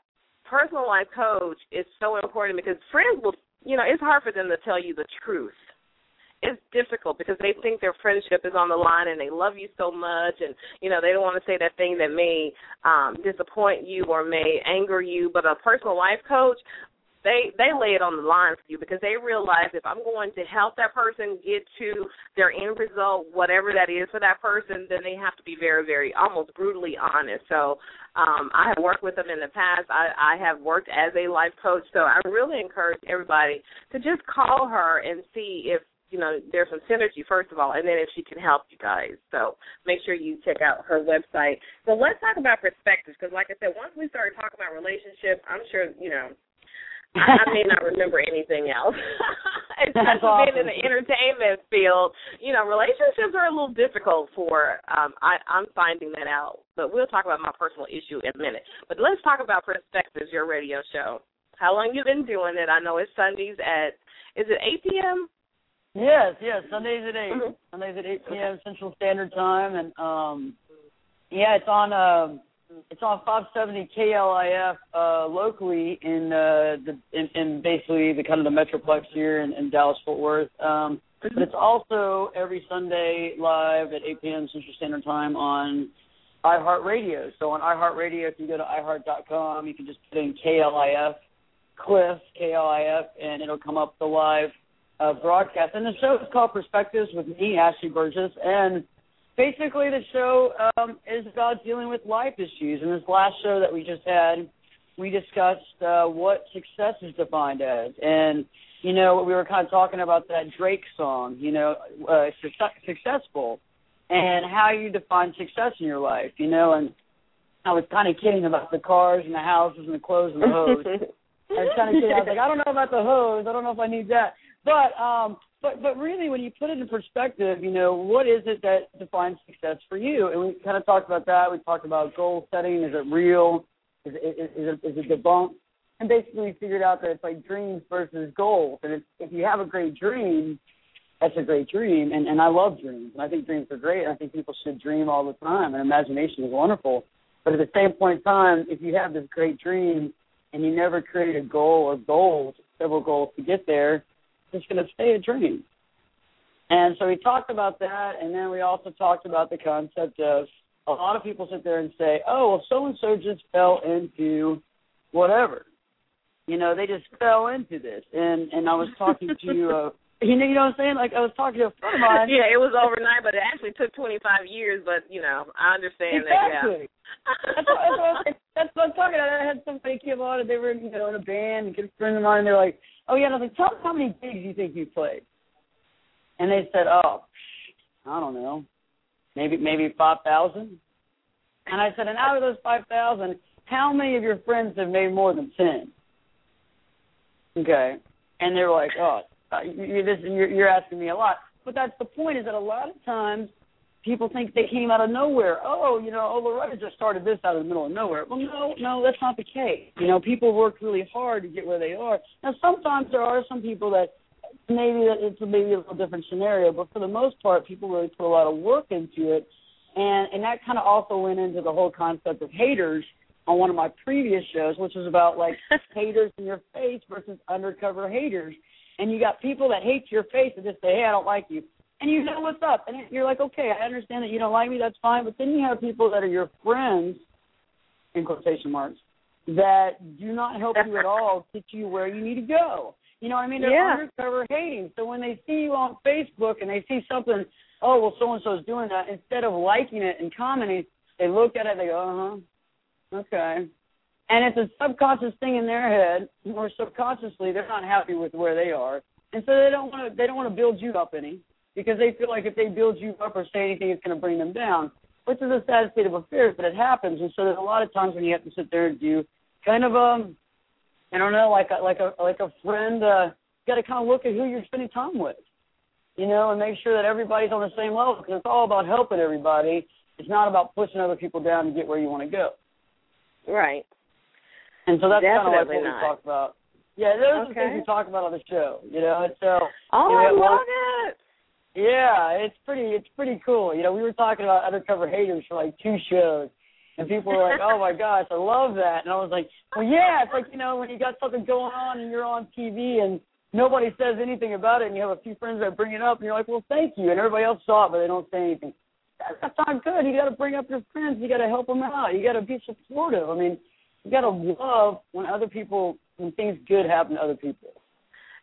personal life coach is so important because friends will you know, it's hard for them to tell you the truth it's difficult because they think their friendship is on the line and they love you so much and you know they don't want to say that thing that may um disappoint you or may anger you but a personal life coach they they lay it on the line for you because they realize if I'm going to help that person get to their end result, whatever that is for that person, then they have to be very, very almost brutally honest. So um, I have worked with them in the past. I, I have worked as a life coach, so I really encourage everybody to just call her and see if you know, there's some synergy first of all, and then if she can help you guys. So make sure you check out her website. So let's talk about perspectives because, like I said, once we started talking about relationships, I'm sure you know. I, I may not remember anything else. Especially awesome. being in the entertainment field, you know, relationships are a little difficult for. Um, I, I'm finding that out, but we'll talk about my personal issue in a minute. But let's talk about perspectives, your radio show. How long you been doing it? I know it's Sundays at is it 8 p.m. Yes, yes. Sundays at 8 Mhm. Sundays at eight p.m. Central Standard Time, and um, yeah, it's on um, it's on 570 KLIF uh, locally in uh, the in, in basically the kind of the metroplex here in, in Dallas Fort Worth. Um, but it's also every Sunday live at 8 p.m. Central Standard Time on iHeartRadio. So on iHeartRadio, if you go to iHeart.com, you can just put in KLIF, Cliff, KLIF, and it'll come up the live uh, broadcast. And the show is called Perspectives with me, Ashley Berges. And basically, the show um, is about dealing with life issues. In this last show that we just had, we discussed uh, what success is defined as. And, you know, we were kind of talking about that Drake song, you know, uh, success, successful, and how you define success in your life, you know. And I was kind of kidding about the cars and the houses and the clothes and the hose. I was kind of kidding. I was like, I don't know about the hose. I don't know if I need that. But um, but but really, when you put it in perspective, you know, what is it that defines success for you? And we kind of talked about that. We talked about goal setting. Is it real? Is it, is, it, is it debunked? And basically, we figured out that it's like dreams versus goals. And if, if you have a great dream, that's a great dream. And and I love dreams. And I think dreams are great. And I think people should dream all the time. And imagination is wonderful. But at the same point in time, if you have this great dream and you never create a goal or goals, several goals to get there, it's going to stay a dream. And so we talked about that, and then we also talked about the concept of a lot of people sit there and say, "Oh, well, so and so just fell into whatever." You know, they just fell into this. And and I was talking to uh, you know, you know what I'm saying? Like I was talking to a friend of mine. yeah, it was overnight, but it actually took 25 years. But you know, I understand exactly. that. Yeah. that's, what, that's, what, that's what I'm talking about. I had somebody come on, and they were you know in a band, and good friend of mine. And they're like, "Oh yeah," and I was like, "Tell us how many gigs you think you played." And they said, "Oh, I don't know, maybe maybe five thousand. And I said, "And out of those five thousand, how many of your friends have made more than ten? Okay, and they're like, oh, uh, you, this, you're, you're asking me a lot. But that's the point. Is that a lot of times people think they came out of nowhere. Oh, you know, oh, Loretta just started this out of the middle of nowhere. Well, no, no, that's not the case. You know, people work really hard to get where they are. Now, sometimes there are some people that maybe that it's maybe a little different scenario, but for the most part, people really put a lot of work into it, and and that kind of also went into the whole concept of haters on one of my previous shows, which was about like haters in your face versus undercover haters. And you got people that hate your face and just say, "Hey, I don't like you," and you know what's up, and you're like, "Okay, I understand that you don't like me. That's fine." But then you have people that are your friends, in quotation marks, that do not help you at all get you where you need to go. You know what I mean? They're Yeah. undercover hating. So when they see you on Facebook and they see something, oh well, so and so is doing that, instead of liking it and commenting, they look at it, they go, uh huh, okay. And it's a subconscious thing in their head, or subconsciously, they're not happy with where they are, and so they don't want to. They don't want to build you up any because they feel like if they build you up or say anything, it's going to bring them down, which is a sad state of affairs. But it happens, and so there's a lot of times when you have to sit there and do kind of um I don't know, like a, like a like a friend. Uh, you got to kind of look at who you're spending time with, you know, and make sure that everybody's on the same level because it's all about helping everybody. It's not about pushing other people down to get where you want to go. Right. And so that's kind of like what not. we talk about. Yeah, those are the things we talk about on the show. You know, and so Oh, you know, I love it. Yeah, it's pretty it's pretty cool. You know, we were talking about undercover haters for like two shows. And people were like, "Oh my gosh, I love that!" And I was like, "Well, yeah, it's like you know when you got something going on and you're on TV and nobody says anything about it, and you have a few friends that bring it up, and you're like, "Well, thank you," and everybody else saw it, but they don't say anything. That, that's not good. You got to bring up your friends. You got to help them out. You got to be supportive. I mean, you got to love when other people when things good happen to other people.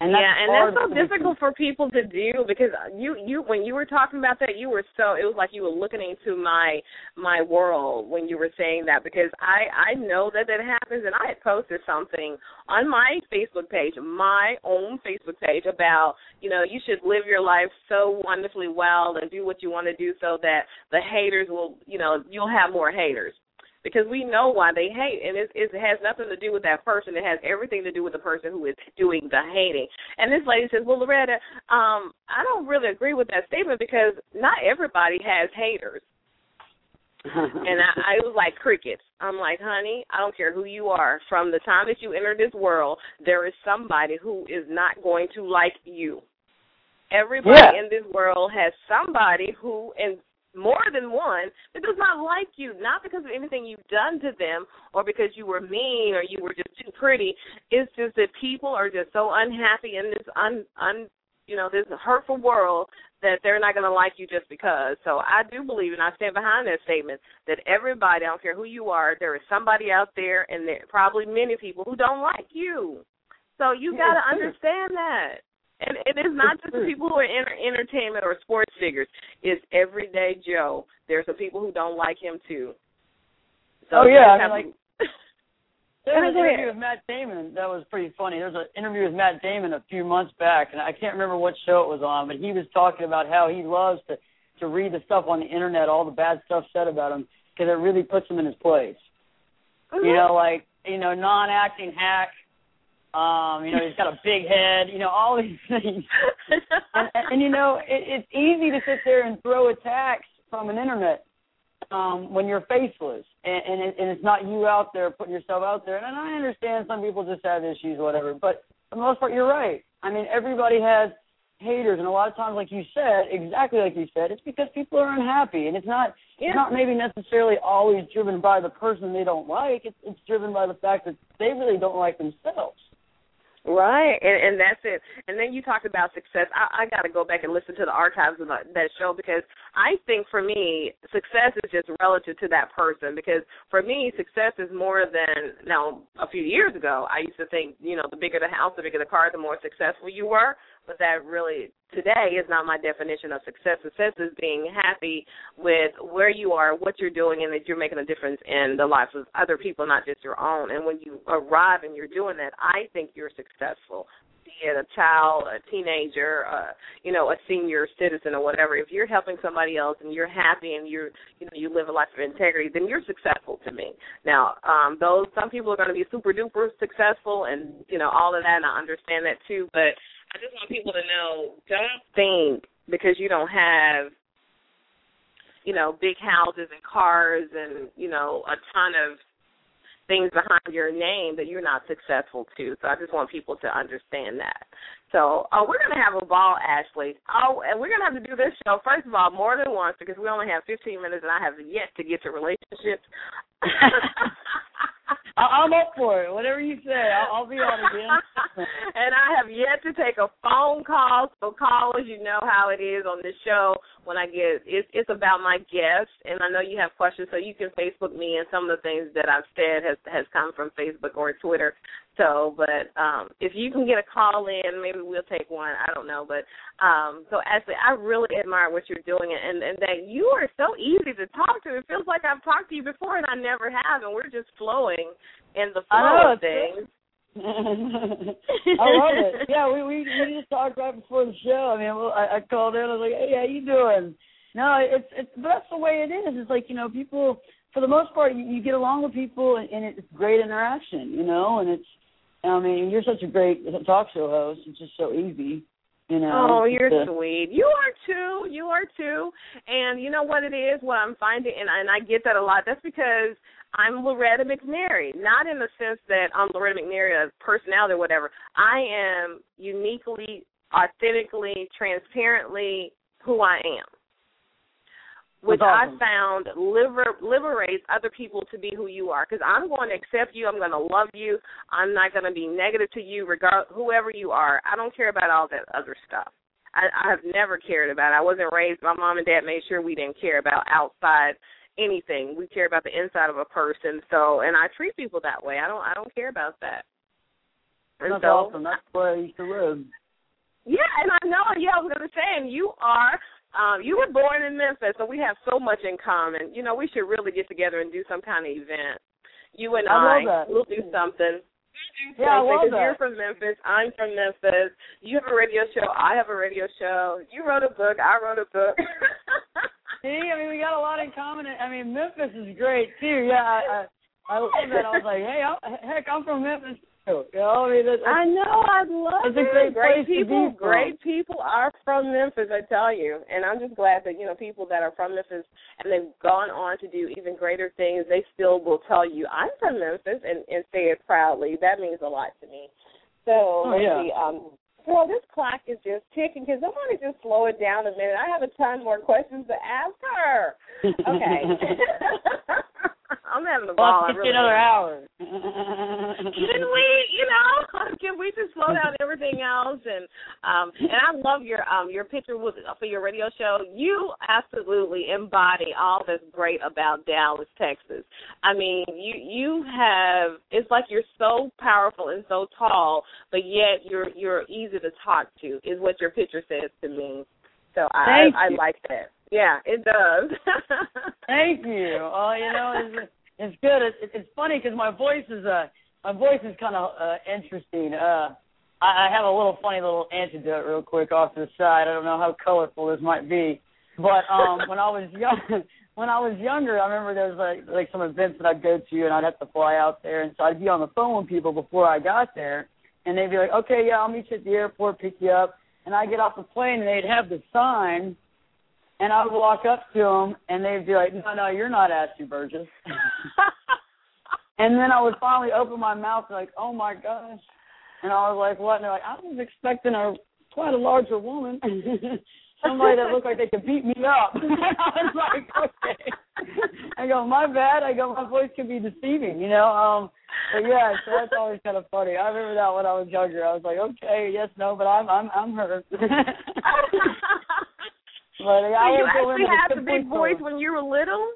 And that's yeah, and that's so for me to- difficult for people to do because you you when you were talking about that you were so it was like you were looking into my my world when you were saying that because I I know that that happens and I had posted something on my Facebook page, my own Facebook page about, you know, you should live your life so wonderfully well and do what you want to do so that the haters will, you know, you'll have more haters because we know why they hate, and it, it has nothing to do with that person. It has everything to do with the person who is doing the hating. And this lady says, "Well, Loretta, um, I don't really agree with that statement because not everybody has haters." And I, I was like crickets. I'm like, honey, I don't care who you are. From the time that you enter this world, there is somebody who is not going to like you. Everybody Yeah. in this world has somebody who, and more than one, that does not like you, not because of anything you've done to them or because you were mean or you were just too pretty. It's just that people are just so unhappy in this un, un you know, this hurtful world that they're not going to like you just because. So I do believe, and I stand behind that statement, that everybody, I don't care who you are, there is somebody out there, and there probably many people who don't like you. So you got to understand that. And it is not just the people who are in entertainment or sports figures. It's everyday Joe. There's some people who don't like him too. So Oh, yeah, I have mean, to- There was an interview with Matt Damon that was pretty funny. There was an interview with Matt Damon a few months back, and I can't remember what show it was on, but he was talking about how he loves to to read the stuff on the internet, all the bad stuff said about him, because it really puts him in his place. Mm-hmm. You know, like you know, non-acting hack. Um, you know, he's got a big head. You know, all these things. and, and, and you know, it, it's easy to sit there and throw attacks from an internet um, when you're faceless, and, and, it, and it's not you out there putting yourself out there. And I understand some people just have issues, whatever. But for the most part, you're right. I mean, everybody has haters, and a lot of times, like you said, exactly like you said, it's because people are unhappy, and it's not. Yeah. It's not maybe necessarily always driven by the person they don't like. It's it's driven by the fact that they really don't like themselves. Right, and and that's it. And then you talked about success. I, I got to go back and listen to the archives of that, that show because I think for me, success is just relative to that person. Because for me, success is more than now. A few years ago, I used to think you know the bigger the house, the bigger the car, the more successful you were. But that really today is not my definition of success. Success is being happy with where you are, what you're doing, and that you're making a difference in the lives of other people, not just your own. And when you arrive and you're doing that, I think you're successful. Be it a child, a teenager, uh, you know, a senior citizen or whatever, if you're helping somebody else and you're happy and you're you know you live a life of integrity, then you're successful to me. Now, um, those some people are going to be super duper successful and you know all of that, and I understand that too. But I just want people to know, don't think because you don't have you know big houses and cars and you know a ton of things behind your name that you're not successful too. So I just want people to understand that. So uh, we're going to have a ball, Ashley. Oh, and we're going to have to do this show, first of all, more than once because we only have 15 minutes and I have yet to get to relationships. I'm up for it. Whatever you say, I'll, I'll be on again. and I have yet to take a phone call. So callers, you know how it is on this show. When I get it's it's about my guests, and I know you have questions, so you can Facebook me, and some of the things that I've said has has come from Facebook or Twitter. So, but um if you can get a call in, maybe we'll take one. I don't know, but um so Ashley, I really admire what you're doing, and and that you are so easy to talk to. It feels like I've talked to you before, and I never have, and we're just flowing in the flow of things. I love it. Yeah, we we we just talked right before the show. I mean, I, I called in. I was like, "Hey, how you doing?" No, it's it's but that's the way it is. It's like you know, people for the most part, you, you get along with people, and, and it's great interaction. You know, and it's I mean, you're such a great talk show host. It's just so easy. You know, oh, you're sweet. You are too. You are too. And you know what it is? What I'm finding, and, and I get that a lot. That's because I'm Loretta McNary. Not in the sense that I'm Loretta McNary, a personality or whatever. I am uniquely, authentically, transparently who I am which awesome. I found liber- liberates other people to be who you are. Because I'm going to accept you. I'm going to love you. I'm not going to be negative to you, regard whoever you are. I don't care about all that other stuff. I, I have never cared about. It. I wasn't raised. My mom and dad made sure we didn't care about outside anything. We care about the inside of a person. So, and I treat people that way. I don't. I don't care about that. And That's so, awesome. That's where I used to live. Yeah, and I know. Yeah, I was going to say, and you are um, you were born in Memphis, so we have so much in common. You know, we should really get together and do some kind of event. You and I, I we'll do something. Yeah, I love that. You're from Memphis. I'm from Memphis. You have a radio show. I have a radio show. You wrote a book. I wrote a book. See, I mean, we got a lot in common. I mean, Memphis is great too. Yeah, I I, I love that. I was like, hey, I'm, heck, I'm from Memphis you know, I mean, that's, I know, I love it's it. A great, great people, great people are from Memphis. I tell you, and I'm just glad that you know people that are from Memphis and they've gone on to do even greater things. They still will tell you, "I'm from Memphis," and and say it proudly. That means a lot to me. So oh, yeah. see, um, Girl, this clock is just ticking. because I want to just slow it down a minute? I have a ton more questions to ask her. Okay. I'm having a ball. Well, really another hour. can we, you know, can we just slow down everything else? And um, and I love your um your picture with for your radio show. You absolutely embody all that's great about Dallas, Texas. I mean, you you have it's like you're so powerful and so tall, but yet you're you're easy to talk to. Is what your picture says to me. So I I, I like that. Yeah, it does. Thank you. Oh, you know, it's, it's good. It's, it's funny because my voice is uh my voice is kind of uh, interesting. Uh, I, I have a little funny little antidote real quick off to the side. I don't know how colorful this might be, but um when I was young. When I was younger, I remember there was like like some events that I'd go to, and I'd have to fly out there, and so I'd be on the phone with people before I got there, and they'd be like, "Okay, yeah, I'll meet you at the airport, pick you up," and I get off the plane, and they'd have the sign and I would walk up to them, and they'd be like, "No, no, you're not Ashley Berges." and then I would finally open my mouth, like, "Oh my gosh!" And I was like, "What?" And they're like, "I was expecting a quite a larger woman, somebody that looked like they could beat me up." and I was like, "Okay." I go, "My bad." I go, "My voice can be deceiving," you know. Um, but yeah, so that's always kind of funny. I remember that when I was younger. I was like, "Okay, yes, no," but I'm I'm I'm her. But I so you actually had the big voice when you were little?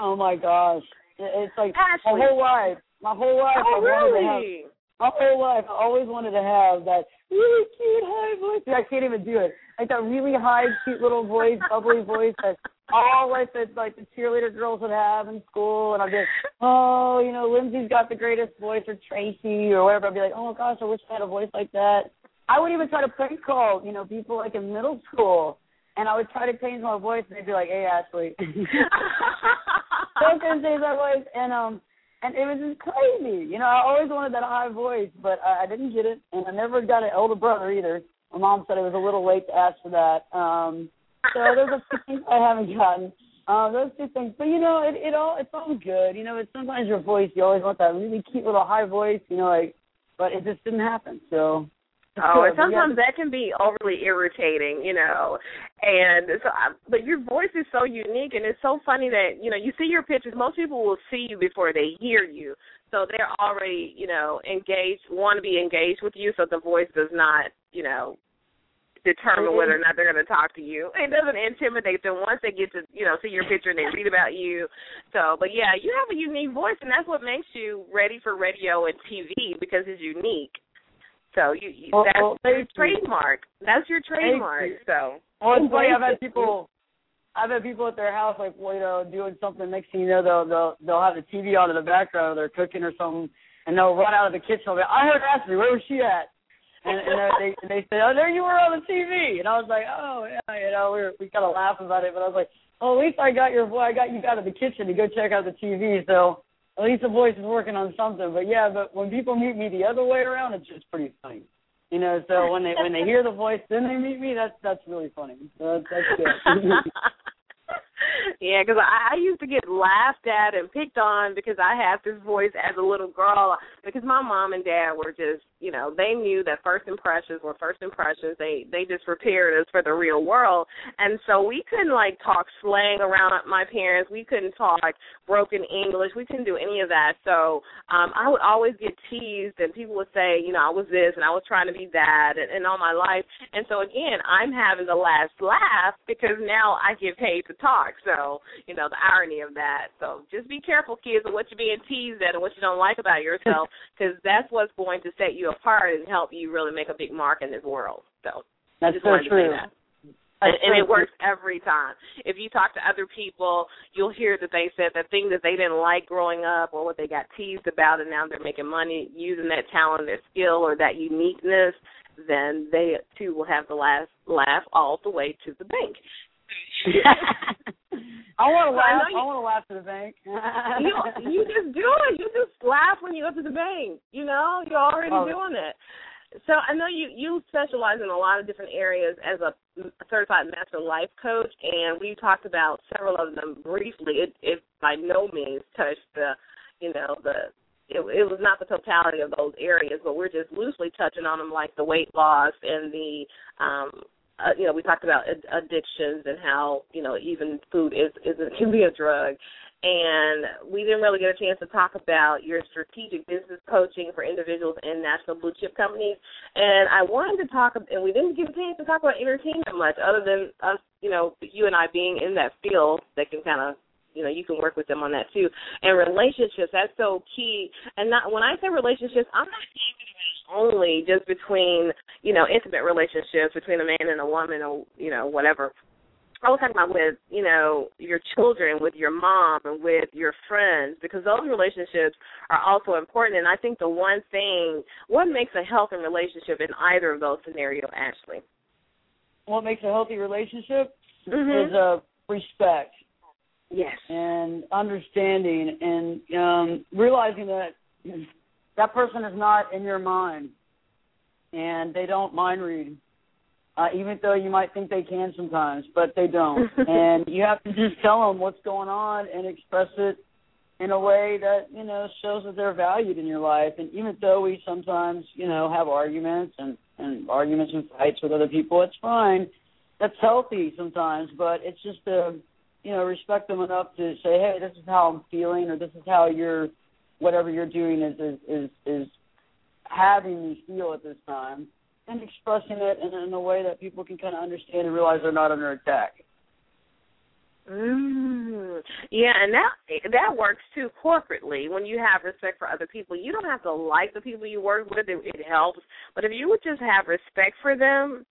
Oh my gosh. It's like Ashley. my whole life. My whole life oh, I really? have my whole life I always wanted to have that really cute high voice. I can't even do it. Like that really high, cute little voice, bubbly voice that all like the like the cheerleader girls would have in school. And I'd be like, oh, you know, Lindsay's got the greatest voice, or Tracy, or whatever. I'd be like, oh my gosh, I wish I had a voice like that. I would even try to prank call, you know, people like in middle school, and I would try to change my voice, and they'd be like, hey, Ashley, don't change my voice, and um and it was just crazy. You know, I always wanted that high voice, but I, I didn't get it, and I never got an older brother either. My mom said it was a little late to ask for that. Um, so those are two things I haven't gotten. Um, those two things, but you know, it it all it's all good. You know, it's sometimes your voice. You always want that really cute little high voice. You know, like, but it just didn't happen. So Oh, and sometimes that can be overly irritating, you know. And so, I, but your voice is so unique, and it's so funny that you know you see your pictures. Most people will see you before they hear you, so they're already, you know, engaged, want to be engaged with you. So the voice does not, you know, determine mm-hmm. whether or not they're going to talk to you. It doesn't intimidate them once they get to, you know, see your picture and they read about you. So, but yeah, you have a unique voice, and that's what makes you ready for radio and TV because it's unique. So you, you well, that's well, your trademark. That's your trademark. So well, it's funny. I've had people. I've had people at their house like well, you know doing something. Next thing you know, they'll they'll they'll have the TV on in the background. Or they're cooking or something, and they'll run out of the kitchen. They'll be, I heard Ashley. Where was she at? And, and they they say, oh, there you were on the TV. And I was like, oh yeah, you know, we were, we kind of laugh about it, but I was like, oh, at least I got your boy. I got you out of the kitchen to go check out the TV. So at least the voice is working on something. But yeah, but when people meet me the other way around, it's just pretty funny. You know, so when they when they hear the voice, then they meet me. That's that's really funny. So that's, that's good. yeah, because I, I used to get laughed at and picked on because I had this voice as a little girl. Because my mom and dad were just, you know, they knew that first impressions were first impressions. They they just prepared us for the real world, and so we couldn't like talk slang around my parents. We couldn't talk broken English. We couldn't do any of that. So um I would always get teased, and people would say, you know, I was this and I was trying to be that, and, and all my life. And so again, I'm having the last laugh because now I get paid to talk. So, you know, the irony of that. So just be careful, kids, of what you're being teased at and what you don't like about yourself, because that's what's going to set you apart and help you really make a big mark in this world. So that's just so true. That. And, and, it works every time. If you talk to other people, you'll hear that they said the thing that they didn't like growing up or what they got teased about, and now they're making money using that talent, their skill, or that uniqueness. Then they too will have the last laugh all the way to the bank. I want to laugh. I, I want to laugh to the bank. you you just do it. You just laugh when you go to the bank. You know, you're already oh. doing it. So I know you you specialize in a lot of different areas as a certified master life coach, and we talked about several of them briefly. It, it by no means touched the, you know, the it, it was not the totality of those areas, but we're just loosely touching on them, like the weight loss and the um, uh, you know, we talked about ad- addictions and how you know even food is is a, can be a drug, and we didn't really get a chance to talk about your strategic business coaching for individuals and national blue chip companies. And I wanted to talk, and we didn't get a chance to talk about entertainment much, other than us, you know, you and I being in that field that can kind of you know you can work with them on that too. And relationships that's so key. And not when i say relationships i'm not talking only just between you know intimate relationships between a man and a woman or you know whatever I was talking about with, you know, your children, with your mom, and with your friends, because those relationships are also important. And I think the one thing, what makes a healthy relationship in either of those scenarios, Ashley? What makes a healthy relationship mm-hmm. is uh, respect. Yes. And understanding and um, realizing that that person is not in your mind and they don't mind read uh, even though you might think they can sometimes, but they don't. and you have to just tell them what's going on and express it in a way that you know shows that they're valued in your life. And even though we sometimes you know have arguments and and arguments and fights with other people, it's fine. That's healthy sometimes, but it's just to you know respect them enough to say, hey, this is how I'm feeling, or this is how you're whatever you're doing is is is, is having me feel at this time, and expressing it in, in a way that people can kind of understand and realize they're not under attack. Mm. Yeah, and that that works too corporately. When you have respect for other people, you don't have to like the people you work with. It, it helps, but if you would just have respect for them,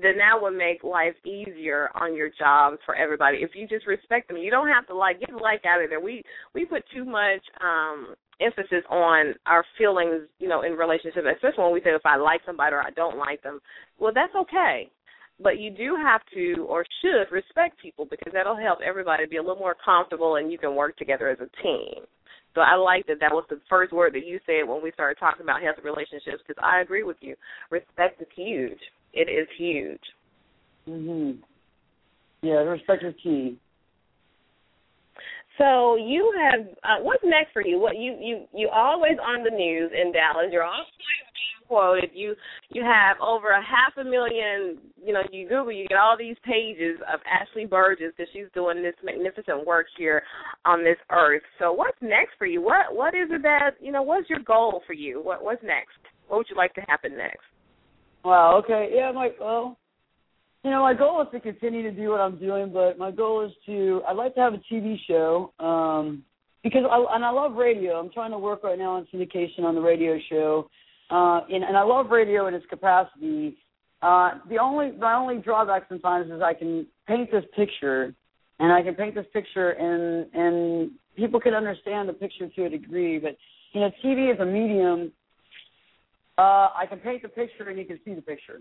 then that would make life easier on your jobs for everybody. If you just respect them, you don't have to like get like out of there. We we put too much um emphasis on our feelings, you know, in relationships, especially when we say if I like somebody or I don't like them. Well, that's okay. But you do have to or should respect people because that'll help everybody be a little more comfortable and you can work together as a team. So I like that that was the first word that you said when we started talking about healthy relationships because I agree with you. Respect is huge. It is huge. Mhm. Yeah, respect is key. So you have uh, what's next for you? What you you you always on the news in Dallas. You're always being quoted. You you have over a half a million. You know, you Google, you get all these pages of Ashley Berges because she's doing this magnificent work here on this earth. So what's next for you? What what is it that you know? What's your goal for you? What what's next? What would you like to happen next? Wow. Okay. Yeah. My well, you know, my goal is to continue to do what I'm doing, but my goal is to I'd like to have a TV show um, because I and I love radio. I'm trying to work right now on syndication on the radio show, uh, and, and I love radio in its capacity. Uh, the only my only drawback sometimes is I can paint this picture, and I can paint this picture, and and people can understand the picture to a degree. But you know, TV is a medium. Uh, I can paint the picture, and you can see the picture.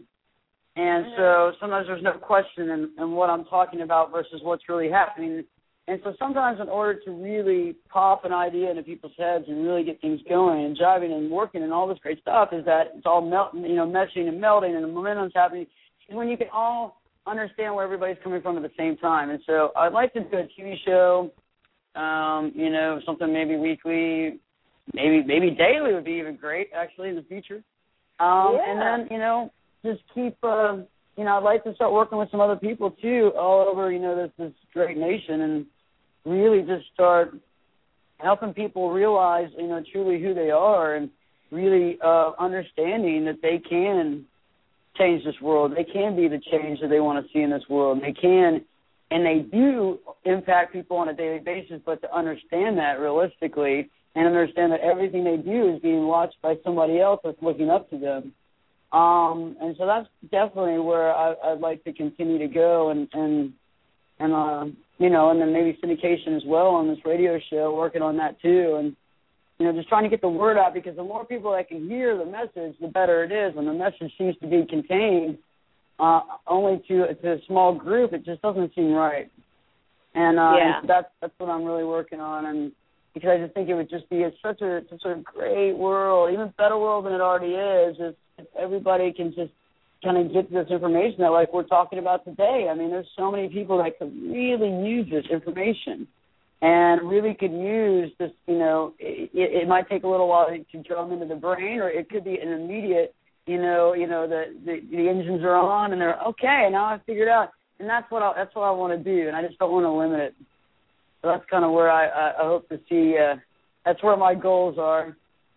And so sometimes there's no question in, in what I'm talking about versus what's really happening. And so sometimes in order to really pop an idea into people's heads and really get things going and driving and working and all this great stuff is that it's all melting, you know, meshing and melting and the momentum's happening is when you can all understand where everybody's coming from at the same time. And so I'd like to do a TV show, um, you know, something maybe weekly, maybe maybe daily would be even great actually in the future. Um, yeah. And then you know just keep uh you know, I'd like to start working with some other people too, all over, you know, this this great nation and really just start helping people realize, you know, truly who they are and really uh understanding that they can change this world. They can be the change that they want to see in this world. They can and they do impact people on a daily basis, but to understand that realistically and understand that everything they do is being watched by somebody else that's looking up to them um, and so that's definitely where I, I'd like to continue to go, and and and uh, you know, and then maybe syndication as well on this radio show, working on that too, and you know, just trying to get the word out because the more people that can hear the message, the better it is. When the message seems to be contained uh, only to to a small group, it just doesn't seem right. And, uh, yeah. and that's that's what I'm really working on, and because I just think it would just be a, such a such a great world, even better world than it already is. If everybody can just kind of get this information that like we're talking about today. I mean, there's so many people that could really use this information and really could use this. You know, it, it might take a little while to drum into the brain, or it could be an immediate. You know, you know the the, the engines are on and they're okay. Now I figured out, and that's what I, that's what I want to do, and I just don't want to limit it. So that's kind of where I I, I hope to see. Uh, that's where my goals are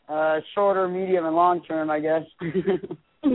uh, shorter, medium, and long term, I guess.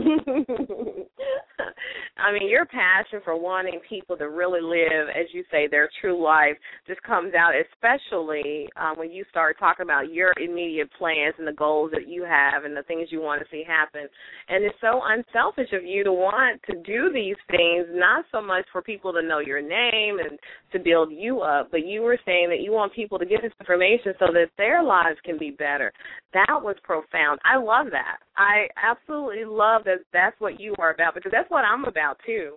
I mean, your passion for wanting people to really live, as you say, their true life just comes out, especially um, when you start talking about your immediate plans and the goals that you have and the things you want to see happen. And it's so unselfish of you to want to do these things, not so much for people to know your name and to build you up, but you were saying that you want people to get this information so that their lives can be better. That was profound. I love that. I absolutely love that that's what you are about because that's what I'm about too.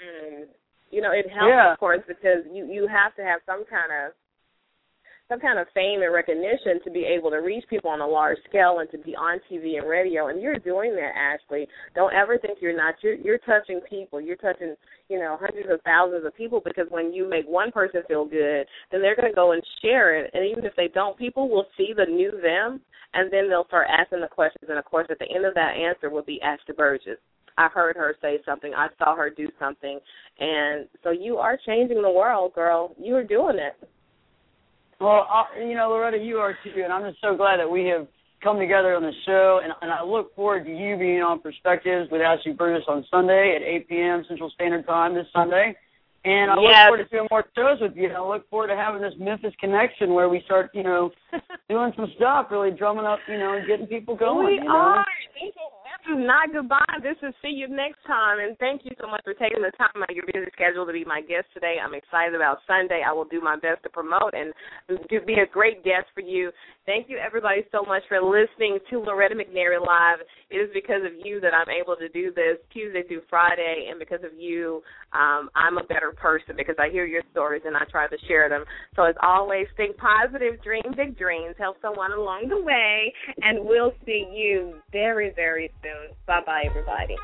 And you know, it helps yeah. of course because you you have to have some kind of some kind of fame and recognition to be able to reach people on a large scale and to be on TV and radio. And you're doing that, Ashley. Don't ever think you're not. You're you're touching people. You're touching you know hundreds of thousands of people because when you make one person feel good, then they're going to go and share it. And even if they don't, people will see the new them, and then they'll start asking the questions. And of course, at the end of that answer will be Ashley Berges. I heard her say something. I saw her do something, and so you are changing the world, girl. You are doing it. Well, uh, you know, Loretta, you are too, and I'm just so glad that we have come together on the show, and, and I look forward to you being on Perspectives with Ashley Berges on Sunday at 8 p.m. Central Standard Time this Sunday. And I yes. look forward to doing more shows with you. I look forward to having this Memphis connection where we start, you know, doing some stuff, really drumming up, you know, and getting people going. We you know? are. This is not goodbye. This is see you next time. And thank you so much for taking the time out of your busy schedule to be my guest today. I'm excited about Sunday. I will do my best to promote and to be a great guest for you. Thank you, everybody, so much for listening to Loretta McNary Live. It is because of you that I'm able to do this Tuesday through Friday, and because of you, um, I'm a better person because I hear your stories and I try to share them. So, as always, think positive, dream big dreams, help someone along the way, and we'll see you very, very soon. Bye bye, everybody.